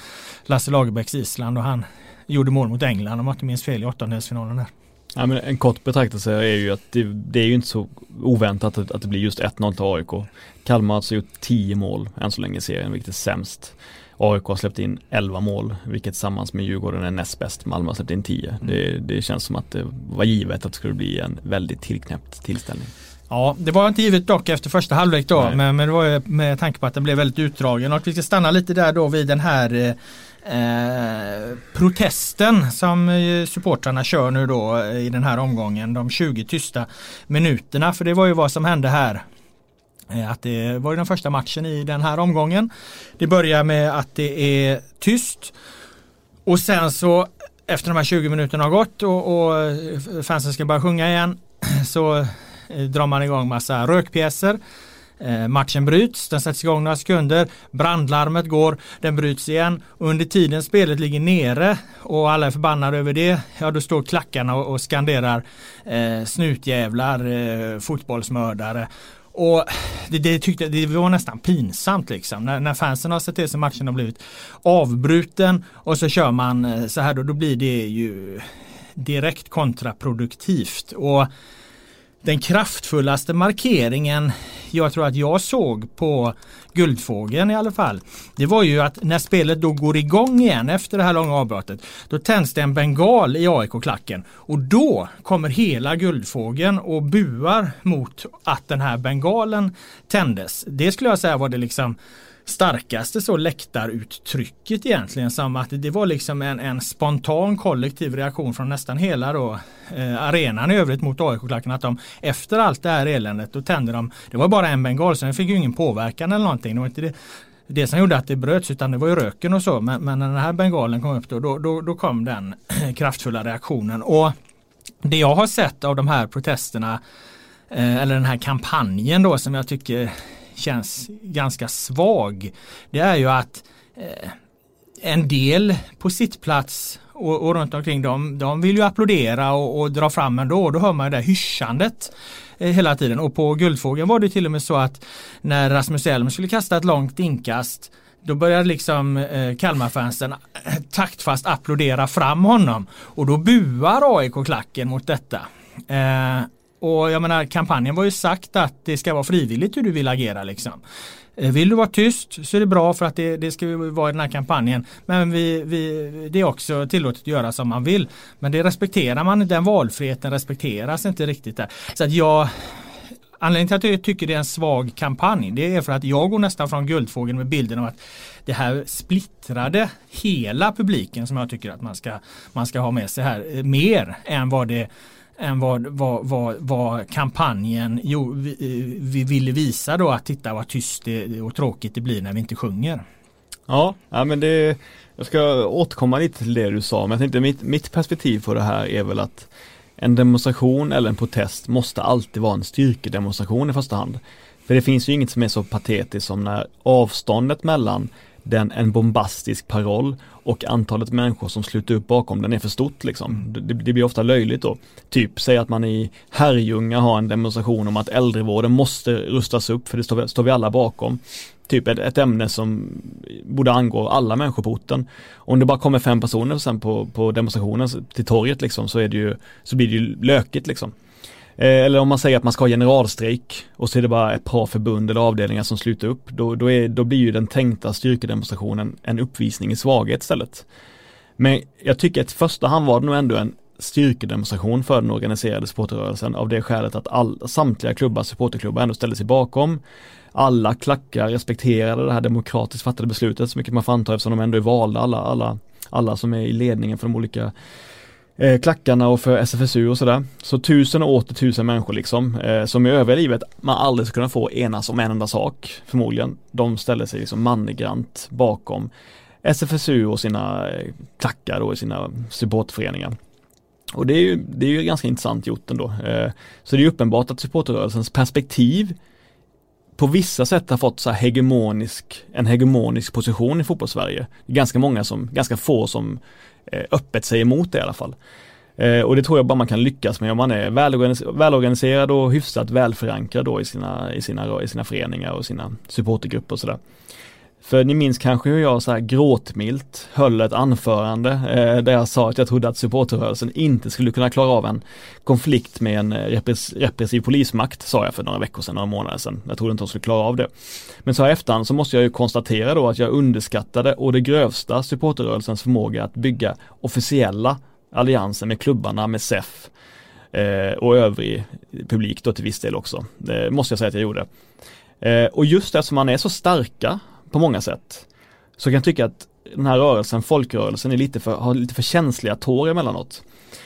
Lasse Lagerbäcks Island och han gjorde mål mot England om jag inte minns fel i åttondelsfinalen där. Ja, men en kort betraktelse är ju att det, det är ju inte så oväntat att, att det blir just 1-0 till AIK. Kalmar har alltså gjort 10 mål än så länge i serien, vilket är sämst. AIK har släppt in 11 mål, vilket tillsammans med Djurgården är näst bäst. Malmö har släppt in 10. Mm. Det, det, känns som att det var givet att det skulle bli en väldigt tillknäppt tillställning. Ja, det var inte givet dock efter första halvlek då, men, men det var ju med tanke på att den blev väldigt utdragen och vi ska stanna lite där då vid den här eh, protesten som eh, supportrarna kör nu då eh, i den här omgången, de 20 tysta minuterna, för det var ju vad som hände här Eh, Eh, att det var den första matchen i den här omgången. Det börjar med att det är tyst och sen så efter de här 20 minuterna har gått och, och fansen ska börja sjunga igen *clears throat* så eh, drar man igång massa rökpjäser. Eh, matchen bryts, den sätts igång några sekunder, brandlarmet går, den bryts igen. Under tiden spelet ligger nere och alla är förbannade över det, ja då står klackarna och, och skanderar eh, snutjävlar, eh, fotbollsmördare och det, det, tyckte, det var nästan pinsamt liksom. När, när fansen har sett till så matchen har blivit avbruten och så kör man eh, så här då, då blir det ju direkt kontraproduktivt. Och den kraftfullaste markeringen jag tror att jag såg på Guldfågeln i alla fall. Det var ju att när spelet då går igång igen efter det här långa avbrottet. Då tänds det en bengal i AIK-klacken och då kommer hela Guldfågeln och buar mot att den här bengalen tändes. Det skulle jag säga var det liksom starkaste så läktaruttrycket egentligen som att det var liksom en, en spontan kollektiv reaktion från nästan hela då, eh, arenan i övrigt mot AIK-klacken att de efter allt det här eländet då tände de, det var bara en bengal så den fick ju ingen påverkan eller någonting. Det var inte det, det som gjorde att det bröts utan det var ju röken och så men, men när den här bengalen kom upp då, då, då, då kom den *clears throat* kraftfulla reaktionen och det jag har sett av de här protesterna eh, eller den här kampanjen då som jag tycker känns ganska svag. Det är ju att eh, en del på sittplats och, och runt omkring dem, de vill ju applådera och, och dra fram ändå och då hör man ju det hyschandet eh, hela tiden. Och på Guldfågeln var det till och med så att när Rasmus Elm skulle kasta ett långt inkast då började liksom eh, Kalmarfansen eh, taktfast applådera fram honom och då buar AIK-klacken mot detta. Eh, och jag menar kampanjen var ju sagt att det ska vara frivilligt hur du vill agera liksom. Eh, vill du vara tyst så är det bra för att det, det ska vara i den här kampanjen. Men vi, vi, det är också tillåtet att göra som man vill. Men det respekterar man, den valfriheten respekteras inte riktigt där. Så att jag Anledningen till att jag tycker det är en svag kampanj det är för att jag går nästan från Guldfågeln med bilden av att det här splittrade hela publiken som jag tycker att man ska, man ska ha med sig här eh, mer än vad det än vad, vad, vad, vad kampanjen jo, vi, vi ville visa då att titta vad tyst och tråkigt det blir när vi inte sjunger. Ja, ja men det, jag ska återkomma lite till det du sa, men jag tänkte mitt, mitt perspektiv på det här är väl att en demonstration eller en protest måste alltid vara en styrkedemonstration i första hand. För det finns ju inget som är så patetiskt som när avståndet mellan den en bombastisk paroll och antalet människor som sluter upp bakom den är för stort liksom. Mm. Det, det blir ofta löjligt då. Typ, säg att man i Herrljunga har en demonstration om att äldrevården måste rustas upp för det står vi, står vi alla bakom. Typ ett, ett ämne som borde angå alla människor på orten. Om det bara kommer fem personer sen på, på demonstrationen till torget liksom så är det ju, så blir det ju lökigt liksom. Eh, eller om man säger att man ska ha generalstrejk och så är det bara ett par förbund eller avdelningar som slutar upp. Då, då, är, då blir ju den tänkta styrkedemonstrationen en uppvisning i svaghet istället. Men jag tycker att i första hand var det nog ändå en styrkedemonstration för den organiserade supporterrörelsen av det skälet att all, samtliga klubbar, supporterklubbar ändå ställde sig bakom. Alla klackar respekterade det här demokratiskt fattade beslutet så mycket man får anta eftersom de ändå är valda alla, alla, alla som är i ledningen för de olika eh, klackarna och för SFSU och sådär. Så tusen och åter tusen människor liksom, eh, som i övriga livet man aldrig skulle kunna få enas om en enda sak förmodligen. De ställer sig liksom mannegrant bakom SFSU och sina eh, klackar och sina supportföreningar. Och det är ju, det är ju ganska intressant gjort ändå. Eh, så det är uppenbart att supporterrörelsens perspektiv på vissa sätt har fått så här hegemonisk, en hegemonisk position i fotbollssverige. Det är ganska många som, ganska få som Eh, öppet säger emot det i alla fall. Eh, och det tror jag bara man kan lyckas med om man är välorganiserad, välorganiserad och hyfsat välförankrad då i sina, i sina, i sina föreningar och sina supportergrupper och sådär. För ni minns kanske hur jag så här gråtmilt höll ett anförande eh, där jag sa att jag trodde att supporterrörelsen inte skulle kunna klara av en konflikt med en eh, repress repressiv polismakt, sa jag för några veckor sedan, några månader sedan. Jag trodde inte de skulle klara av det. Men så här efterhand så måste jag ju konstatera då att jag underskattade och det grövsta supporterrörelsens förmåga att bygga officiella allianser med klubbarna, med SEF eh, och övrig publik då till viss del också. Det måste jag säga att jag gjorde. Eh, och just eftersom man är så starka på många sätt så kan jag tycka att den här rörelsen, folkrörelsen, är lite för, har lite för känsliga tår emellanåt.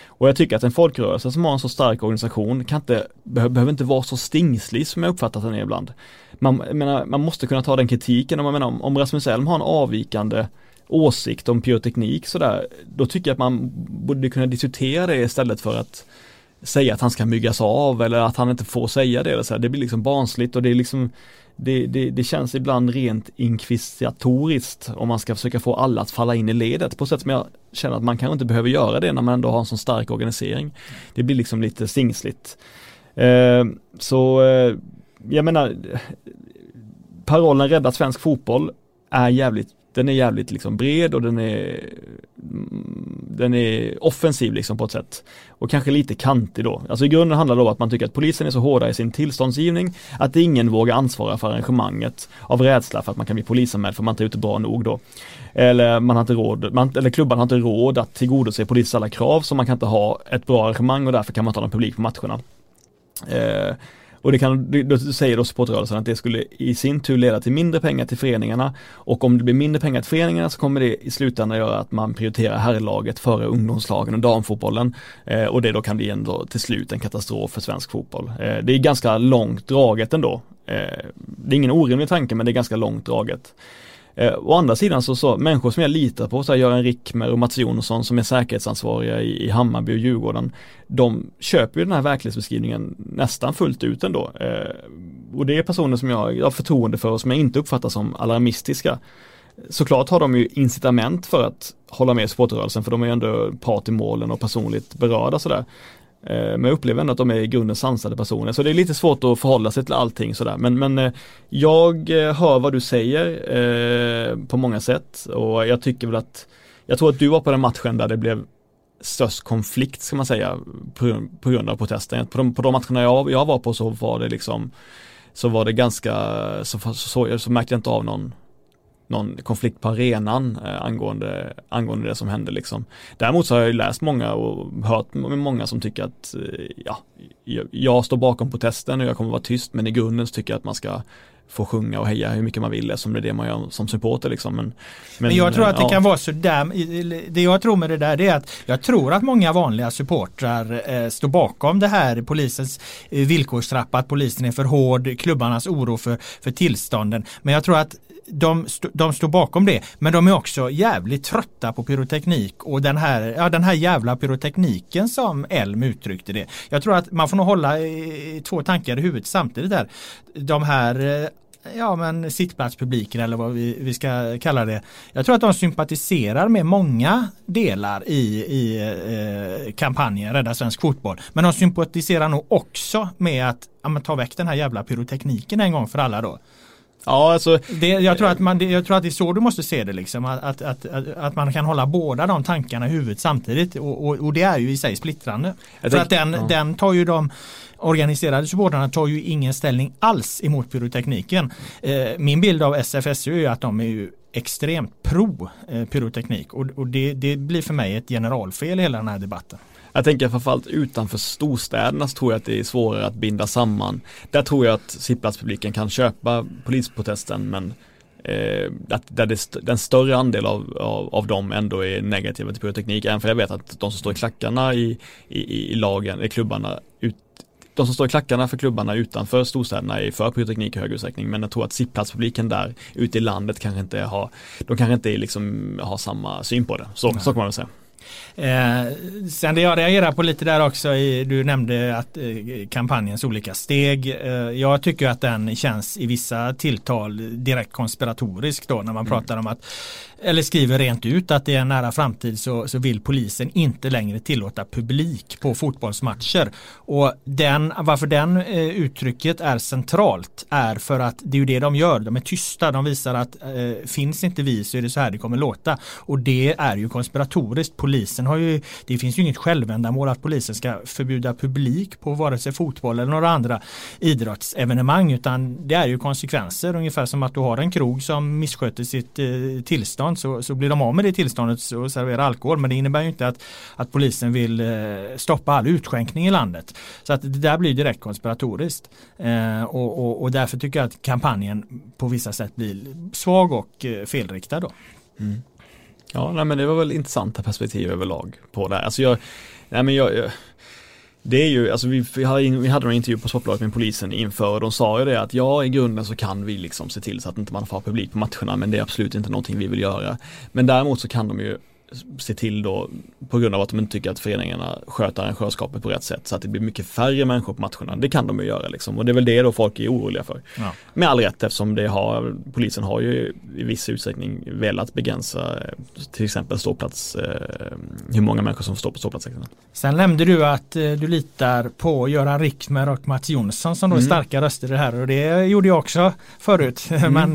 Och jag tycker att en folkrörelse som har en så stark organisation kan inte, behöver inte vara så stingslig som jag uppfattat den är ibland. Man, menar, man måste kunna ta den kritiken, om, menar, om Rasmus Elm har en avvikande åsikt om pyroteknik sådär, då tycker jag att man borde kunna diskutera det istället för att säga att han ska myggas av eller att han inte får säga det. Eller så här. Det blir liksom barnsligt och det är liksom det, det, det, känns ibland rent inkvisitoriskt om man ska försöka få alla att falla in i ledet på sätt som jag känner att man kanske inte behöver göra det när man ändå har en sån stark organisering. Det blir liksom lite stingsligt. Eh, så eh, jag menar parollen rädda svensk fotboll är jävligt den är jävligt liksom bred och den är mm, den är offensiv liksom på ett sätt. Och kanske lite kantig då. Alltså i grunden handlar det om att man tycker att polisen är så hårda i sin tillståndsgivning att ingen vågar ansvara för arrangemanget av rädsla för att man kan bli polisanmäld för man inte är ute bra nog då. Eller man har inte råd, man, eller klubban har inte råd att tillgodose polisens alla krav så man kan inte ha ett bra arrangemang och därför kan man inte ha någon publik på matcherna. Eh, och det kan, då säger då supportrörelsen att det skulle i sin tur leda till mindre pengar till föreningarna och om det blir mindre pengar till föreningarna så kommer det i slutändan göra att man prioriterar herrlaget före ungdomslagen och damfotbollen eh, och det då kan bli ändå till slut en katastrof för svensk fotboll. Eh, det är ganska långt draget ändå. Eh, det är ingen orimlig tanke men det är ganska långt draget. Eh, å andra sidan så, så människor som jag litar på, så här Göran Rickmer och Mats Jonsson som är säkerhetsansvariga i, i Hammarby och Djurgården, de köper ju den här verklighetsbeskrivningen nästan fullt ut ändå. Eh, och det är personer som jag har förtroende för och som jag inte uppfattar som alarmistiska. Såklart har de ju incitament för att hålla med supporterrörelsen för de är ju ändå part i målen och personligt berörda sådär. Eh, men jag upplever ändå att de är i grunden sansade personer. Så det är lite svårt att förhålla sig till allting sådär. Men, men eh, jag eh, hör vad du säger eh, på många sätt. Och jag tycker väl att Jag tror att du var på den matchen där det blev störst konflikt ska man säga på, på grund av protesten. På de, på de matcherna jag, jag var på så var det liksom Så var det ganska så, så, så, så märkte jag inte av någon någon konflikt på arenan eh, angående, angående det som hände liksom. Däremot så har jag ju läst många och hört med många som tycker att eh, ja, jag står bakom protesten och jag kommer vara tyst men i grunden så tycker jag att man ska få sjunga och heja hur mycket man vill som det är det man gör som supporter liksom. Men, men, men jag tror att det ja. kan vara så där, det jag tror med det där det är att jag tror att många vanliga supportrar eh, står bakom det här polisens eh, villkorstrappa, att polisen är för hård, klubbarnas oro för, för tillstånden. Men jag tror att de, st de står bakom det. Men de är också jävligt trötta på pyroteknik och den här, ja, den här jävla pyrotekniken som Elm uttryckte det. Jag tror att man får nog hålla två tankar i huvudet samtidigt där. De här eh, ja men sittplatspubliken eller vad vi, vi ska kalla det. Jag tror att de sympatiserar med många delar i, i eh, kampanjen Rädda svensk fotboll. Men de sympatiserar nog också med att ja, ta väck den här jävla pyrotekniken en gång för alla då. Ja, alltså. Det, jag, tror att man, jag tror att det är så du måste se det liksom. Att, att, att, att man kan hålla båda de tankarna i huvudet samtidigt. Och, och, och det är ju i sig splittrande. För tänk, att den, ja. den tar ju de organiserade supportrarna tar ju ingen ställning alls emot pyrotekniken. Eh, min bild av SFSU är att de är ju extremt pro eh, pyroteknik och, och det, det blir för mig ett generalfel i hela den här debatten. Jag tänker framförallt utanför storstäderna så tror jag att det är svårare att binda samman. Där tror jag att sittplatspubliken kan köpa polisprotesten men eh, att där det, den större andel av, av, av dem ändå är negativa till pyroteknik. Även för jag vet att de som står i klackarna i, i, i lagen, i klubbarna, ut, de som står i klackarna för klubbarna utanför storstäderna är för pyroteknik i hög utsträckning men jag tror att sittplatspubliken där ute i landet kanske inte har, de kanske inte liksom har samma syn på det. Så, så kan man väl säga. Eh, sen det jag reagerar på lite där också, i, du nämnde att eh, kampanjens olika steg. Eh, jag tycker att den känns i vissa tilltal direkt konspiratorisk då när man mm. pratar om att eller skriver rent ut att i en nära framtid så, så vill polisen inte längre tillåta publik på fotbollsmatcher. Och den, varför den eh, uttrycket är centralt är för att det är ju det de gör. De är tysta, de visar att eh, finns inte vi så är det så här det kommer låta. Och det är ju konspiratoriskt. Polisen har ju, det finns ju inget självändamål att polisen ska förbjuda publik på vare sig fotboll eller några andra idrottsevenemang utan det är ju konsekvenser ungefär som att du har en krog som missköter sitt eh, tillstånd tillstånd så, så blir de av med det tillståndet och serverar alkohol. Men det innebär ju inte att, att polisen vill eh, stoppa all utskänkning i landet. Så att det där blir direkt konspiratoriskt. Eh, och, och, och, därför tycker jag att kampanjen på vissa sätt blir svag och eh, felriktad. Då. Mm. Ja, nej, men det var väl intressanta perspektiv överlag på det här. Alltså jag, nej, men jag, jag det är ju, alltså vi, vi, hade, vi hade en intervju på Sportbladet med polisen inför och de sa ju det att ja i grunden så kan vi liksom se till så att inte man får publik på matcherna men det är absolut inte någonting vi vill göra. Men däremot så kan de ju se till då på grund av att de inte tycker att föreningarna sköter arrangörskapet på rätt sätt så att det blir mycket färre människor på matcherna. Det kan de ju göra liksom och det är väl det då folk är oroliga för. Ja. Med all rätt eftersom det har, polisen har ju i viss utsträckning velat begränsa eh, till exempel ståplats, eh, hur många människor som står på ståplatsläktarna. Sen nämnde du att eh, du litar på Göran Rickmer och Mats Jonsson som då är mm. starka röster i det här och det gjorde jag också förut. *laughs* Mm. Men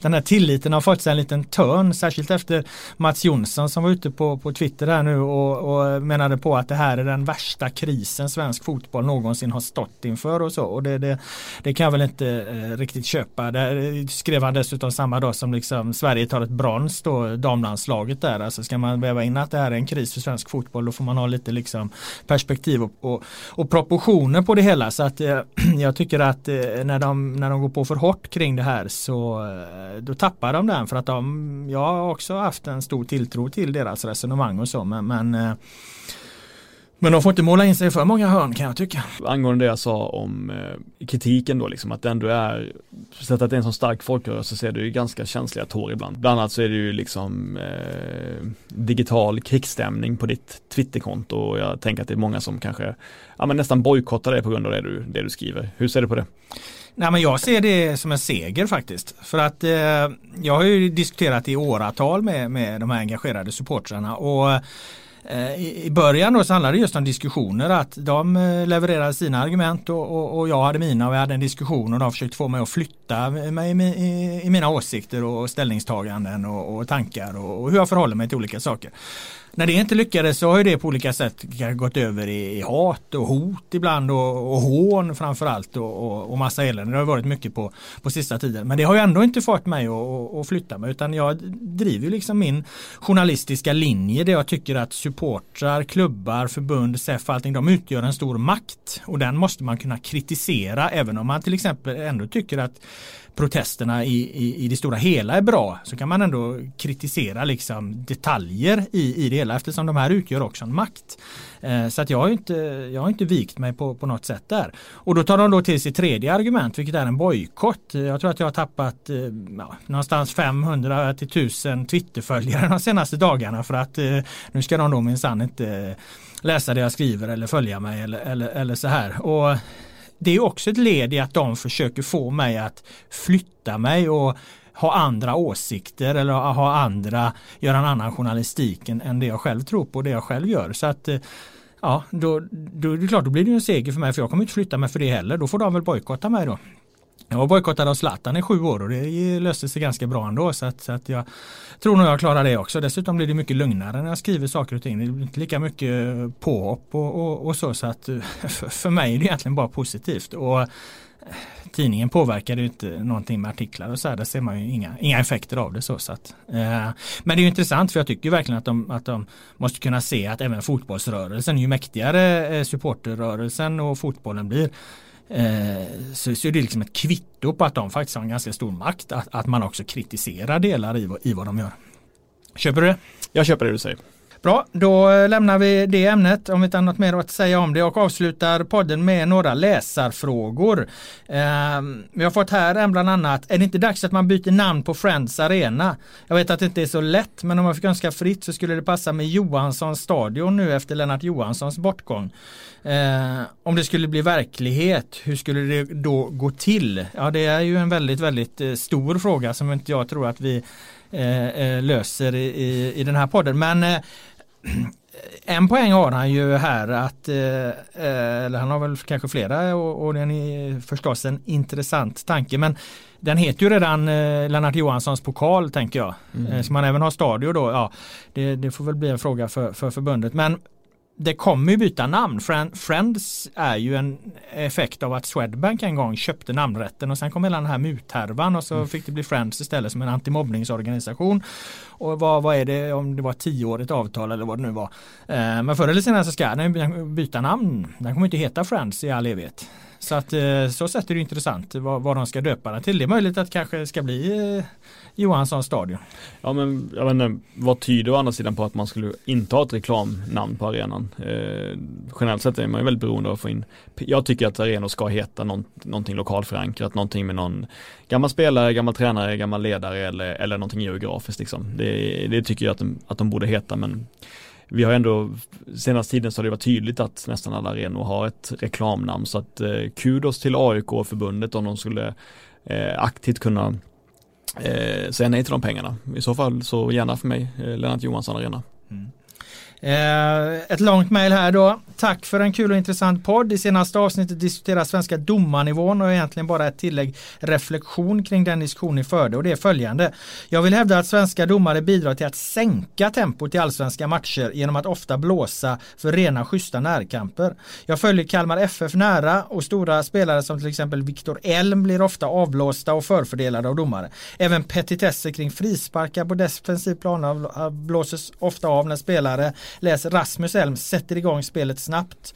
den här tilliten har fått sig en liten törn särskilt efter Mats Jonsson som var ute på, på Twitter här nu och, och, menade på att det här är den värsta krisen svensk fotboll någonsin har stått inför och så. Och det, det, det kan jag väl inte eh, riktigt köpa. Det eh, skrev han dessutom samma dag som liksom Sverige tar ett brons då, damlandslaget där. Alltså ska man väva in att det här är en kris för svensk fotboll då får man ha lite liksom perspektiv och, och, och proportioner på det hela. Så att eh, *clears throat* jag tycker att eh, när, de, när de går på för hårt kring det här så eh, då tappar de den för att de, jag har också haft en stor tilltro till deras resonemang och så men, men eh, men de får inte måla in sig för många hörn kan jag tycka. Angående det jag sa om eh, kritiken då liksom att det ändå är, så att det är en så stark folkrörelse så är det ju ganska känsliga tår ibland. Bland annat så är det ju liksom eh, digital krigsstämning på ditt Twitterkonto och jag tänker att det är många som kanske ja, men nästan bojkottar det på grund av det du, det du skriver. Hur ser du på det? Nej men jag ser det som en seger faktiskt. För att eh, jag har ju diskuterat i åratal med, med de här engagerade supportrarna och eh, i början då så handlade det just om diskussioner att de eh, levererade sina argument och, och, och, jag hade mina och vi hade en diskussion och de försökte få mig att flytta mig i, i, i mina åsikter och ställningstaganden och, och tankar och, hur jag förhåller mig till olika saker när det inte lyckades så har det på olika sätt gått över i, i hat och hot ibland och, och hån framförallt och, och, och massa elände. Det har varit mycket på, på sista tiden. Men det har ju ändå inte fått mig att, att flytta mig utan jag driver liksom min journalistiska linje där jag tycker att supportrar, klubbar, förbund, SEF, allting de utgör en stor makt och den måste man kunna kritisera även om man till exempel ändå tycker att protesterna i, i, i det stora hela är bra så kan man ändå kritisera liksom detaljer i, i det hela eftersom de här utgör också en makt. Eh, så att jag har inte, jag har inte vikt mig på, på något sätt där. Och då tar de då till sitt tredje argument vilket är en bojkott. Jag tror att jag har tappat eh, ja, någonstans 500 till 1000 Twitterföljare de senaste dagarna för att eh, nu ska de då minsann inte läsa det jag skriver eller följa mig eller, eller, eller så här. Och det är också ett led i att de försöker få mig att flytta mig och ha andra åsikter eller ha andra, göra en annan journalistik än, än det jag själv tror på, och det jag själv gör. Så att eh, ja, då, då, det är klart, då blir det en seger för mig för jag kommer inte flytta mig för det heller. Då får de väl bojkotta mig då. Jag var bojkottad av Zlatan i sju år och det löste sig ganska bra ändå. Så att, så att jag tror nog jag klarar det också. Dessutom blir det mycket lugnare när jag skriver saker och ting. Det blir inte lika mycket eh, påhopp och, och, och så. Så att eh, *laughs* för, för mig är det egentligen bara positivt. Och eh, tidningen påverkar ju inte någonting med artiklar och så här. Där ser man ju inga, inga effekter av det. Så, så att, eh, men det är ju intressant för jag tycker verkligen att de, att de måste kunna se att även fotbollsrörelsen, ju mäktigare supporterrörelsen och fotbollen blir Eh, så, så är det liksom ett kvitto på att de faktiskt har en ganska stor makt. Att, att man också kritiserar delar i, i vad de gör. Köper du det? Jag köper det du säger. Bra, då eh, lämnar vi det ämnet om vi inte har något mer att säga om det och avslutar podden med några läsarfrågor. Eh, vi har fått här en bland annat, är det inte dags att man byter namn på Friends Arena? Jag vet att det inte är så lätt men om man fick önska fritt så skulle det passa med Johanssons stadion nu efter Lennart Johanssons bortgång. Eh, om det skulle bli verklighet, hur skulle det då gå till? Ja det är ju en väldigt väldigt eh, stor fråga som inte jag tror att vi Eh, eh, löser i, i den här podden. Men eh, *clears throat* en poäng har han ju här att, eller han har väl kanske flera och, och den är förstås en intressant tanke. Men den heter ju redan Lennart Johanssons pokal tänker jag. Mm. Ska man även ha stadio då? Ja, det, det, får väl bli en fråga för, för förbundet. Men det kommer ju byta namn. Friends är ju en effekt av att Swedbank en gång köpte namnrätten och sen kom hela den här muthärvan och så mm. fick det bli Friends istället som en antimobbningsorganisation. Och vad, vad är det om det var tioårigt avtal eller vad det nu var. Eh, men förr eller senare så ska den byta namn. Den kommer inte heta Friends i all evighet. Så att eh, så sätt är det intressant vad, vad de ska döpa den till. Det är möjligt att det kanske ska bli eh, Johanssons stadion. Ja men jag vet inte, vad tyder å andra sidan på att man skulle inte ha ett reklamnamn på arenan? Eh, generellt sett är man ju väldigt beroende av att få in, jag tycker att arenor ska heta någon, någonting lokalförankrat, någonting med någon gammal spelare, gammal tränare, gammal ledare eller, eller någonting geografiskt liksom. Det, det tycker jag att de, att de borde heta men vi har ändå, senaste tiden så har det varit tydligt att nästan alla arenor har ett reklamnamn så att eh, kudos till AIK-förbundet om de skulle eh, aktivt kunna eh, säga nej till de pengarna. I så fall så gärna för mig, eh, Lennart Johansson Arena. Mm. Eh, ett långt mejl här då. Tack för en kul och intressant podd. I senaste avsnittet diskuteras svenska domarnivån och egentligen bara ett tillägg reflektion kring den diskussion ni förde och det är följande. Jag vill hävda att svenska domare bidrar till att sänka tempot i allsvenska matcher genom att ofta blåsa för rena schyssta närkamper. Jag följer Kalmar FF nära och stora spelare som till exempel Viktor Elm blir ofta avblåsta och förfördelade av domare. Även petitesser kring frisparkar på defensiv plan blåses ofta av när spelare läs Rasmus Elm sätter igång spelet snabbt.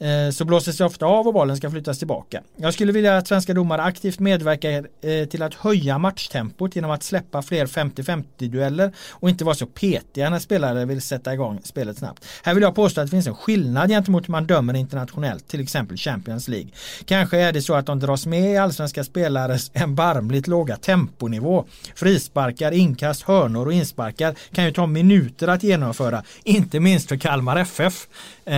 Eh, så blåses det ofta av och bollen ska flyttas tillbaka. Jag skulle vilja att svenska domare aktivt medverkar eh, till att höja matchtempot genom att släppa fler 50-50 dueller och inte vara så petiga när spelare vill sätta igång spelet snabbt. Här vill jag påstå att det finns en skillnad gentemot hur man dömer internationellt, till exempel Champions League. Kanske är det så att de dras med i allsvenska spelares *laughs* erbarmligt låga temponivå. Frisparkar, inkast, hörnor och insparkar kan ju ta minuter att genomföra, inte minst för Kalmar FF. Eh,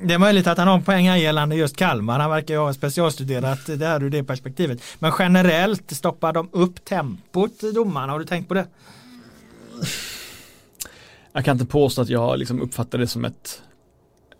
det är möjligt att han någon poäng här gällande just Kalmar. Han verkar ju ha specialstuderat det här ur det perspektivet. Men generellt stoppar de upp tempot domarna. Har du tänkt på det? Jag kan inte påstå att jag liksom uppfattar det som ett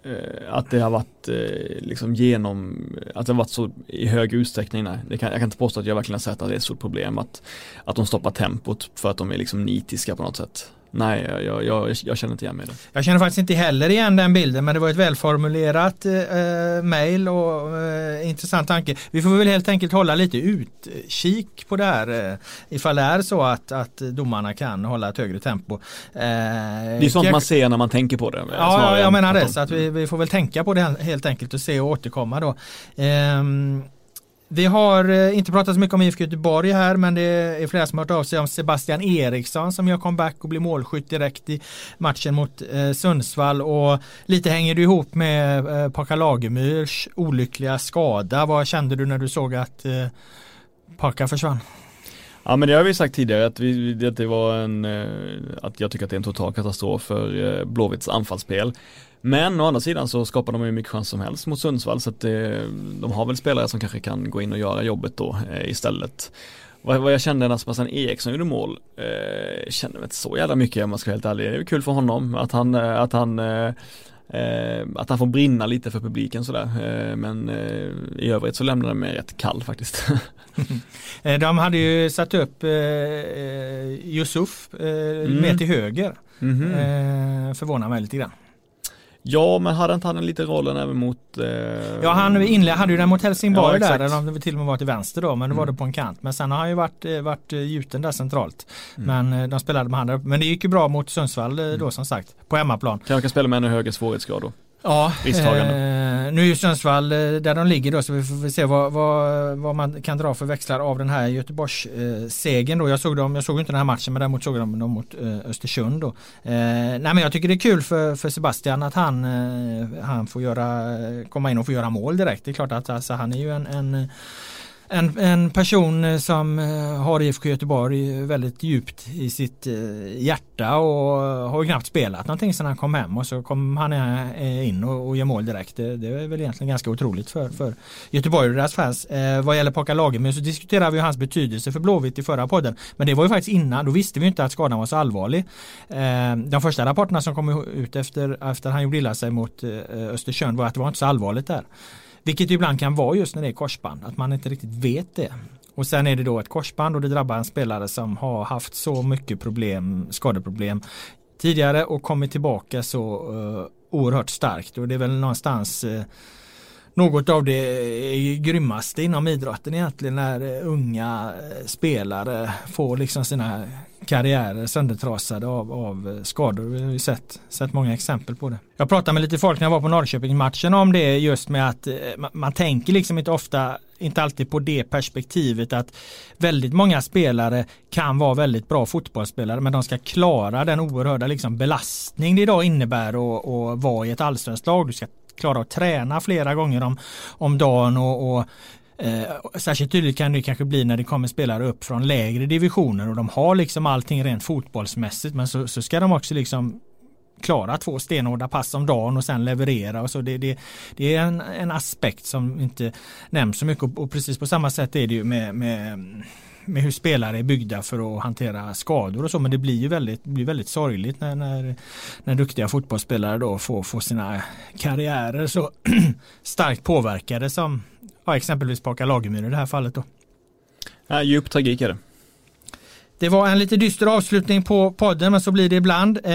eh, att det har varit eh, liksom genom, att det har varit så i hög utsträckning. Nej. Det kan, jag kan inte påstå att jag verkligen har sett att det är ett stort problem att, att de stoppar tempot för att de är liksom nitiska på något sätt. Nej, jag, jag, jag, känner inte igen mig i det. Jag känner faktiskt inte heller igen den bilden men det var ett välformulerat eh, mail och eh, intressant tanke. Vi får väl helt enkelt hålla lite utkik på det här eh, ifall det är så att, att domarna kan hålla ett högre tempo. Eh, det är sånt jag, man ser när man tänker på det. Ja, jag menar det. Så att vi, vi får väl tänka på det helt enkelt och se och återkomma då. Vi har eh, inte pratat så mycket om IFK Göteborg här men det är flera som har hört av sig om Sebastian Eriksson som gör comeback och blir målskytt direkt i matchen mot eh, Sundsvall och lite hänger det ihop med eh, Paka Lagemyrs olyckliga skada. Vad kände du när du såg att eh, Paka försvann? Ja men det har vi sagt tidigare att, vi, att det var en, eh, att jag tycker att det är en total katastrof för eh, Blåvitts anfallsspel. Men å andra sidan så skapar de ju mycket chans som helst mot Sundsvall så att det, de har väl spelare som kanske kan gå in och göra jobbet då eh, istället. Vad, vad jag kände när Sebastian Eriksson gjorde mål, eh, kände mig inte så jävla mycket om man ska vara helt ärlig. Det är kul för honom att han, eh, att han eh, Eh, att han får brinna lite för publiken sådär. Eh, men eh, i övrigt så lämnar han mig rätt kall faktiskt. *laughs* Eh, de hade ju satt upp eh, eh Yusuf mm. mer till höger. Mm -hmm. förvånar mig lite grann. Ja, men hade inte han en liten rollen även mot... Eh... Ja, han inled, hade ju den mot Helsingborg ja, där, om det till och med var till vänster då, men då mm. var det på en kant. Men sen har han ju varit, eh, varit eh, gjuten där centralt. Mm. Men eh, de spelade med han Men det gick ju bra mot Sundsvall då mm. som sagt, på hemmaplan. Kanske kan spela med ännu högre svårighetsgrad då. Ja, eh, nu är ju Sundsvall eh, där de ligger då så vi får se vad, vad, vad man kan dra för växlar av den här Göteborgs eh, då. Jag såg dem, jag såg inte den här matchen men däremot såg jag dem, dem mot eh, Östersund då. Eh, nej men jag tycker det är kul för, för Sebastian att han, eh, han får göra, komma in och få göra mål direkt. Det är klart att alltså, han är ju en, en en, en person eh, som eh, har IFK Göteborg väldigt djupt i sitt eh, hjärta och har knappt spelat någonting sedan han kom hem och så kom han in och, och gör mål direkt. Det, det, är väl egentligen ganska otroligt för, för Göteborg och deras fans. Eh, vad gäller Paka Lagemyr så diskuterade vi hans betydelse för Blåvitt i förra podden. Men det var ju faktiskt innan, då visste vi inte att skadan var så allvarlig. Eh, de första rapporterna som kom ut efter, efter han gjorde illa sig mot eh, Östersund var att det var inte så allvarligt där. Vilket ibland kan vara just när det är korsband, att man inte riktigt vet det. Och sen är det då ett korsband och det drabbar en spelare som har haft så mycket problem, skadeproblem tidigare och kommit tillbaka så uh, oerhört starkt. Och det är väl någonstans uh, något av det grymmaste inom idrotten egentligen när eh, unga eh, spelare får liksom sina karriärer söndertrasade av, av eh, skador. Vi har ju sett, sett många exempel på det. Jag pratade med lite folk när jag var på Norrköping-matchen om det just med att man, man tänker liksom inte ofta inte alltid på det perspektivet att väldigt många spelare kan vara väldigt bra fotbollsspelare men de ska klara den oerhörda liksom belastning det idag innebär att vara i ett allsvenskt lag. Du ska klara att träna flera gånger om, om dagen och, och Eh, särskilt tydligt kan det kanske bli när det kommer spelare upp från lägre divisioner och de har liksom allting rent fotbollsmässigt men så, så ska de också liksom klara två stenhårda pass om dagen och sen leverera och så. Det, det, det är en, en, aspekt som inte nämns så mycket och, och, precis på samma sätt är det ju med, med, med hur spelare är byggda för att hantera skador och så men det blir ju väldigt, blir väldigt sorgligt när, när, när duktiga fotbollsspelare då får, får sina karriärer så *clears throat* starkt påverkade som ja, exempelvis Paka Lagemyr i det här fallet då. Äh, ja, djup tragik är det. Det var en lite dyster avslutning på podden men så blir det ibland. Eh,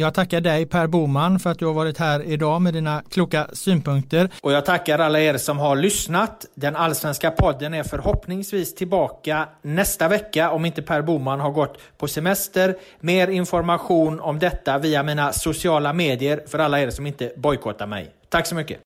jag tackar dig Per Boman för att du har varit här idag med dina kloka synpunkter. Och jag tackar alla er som har lyssnat. Den allsvenska podden är förhoppningsvis tillbaka nästa vecka om inte Per Boman har gått på semester. Mer information om detta via mina sociala medier för alla er som inte bojkottar mig. Tack så mycket.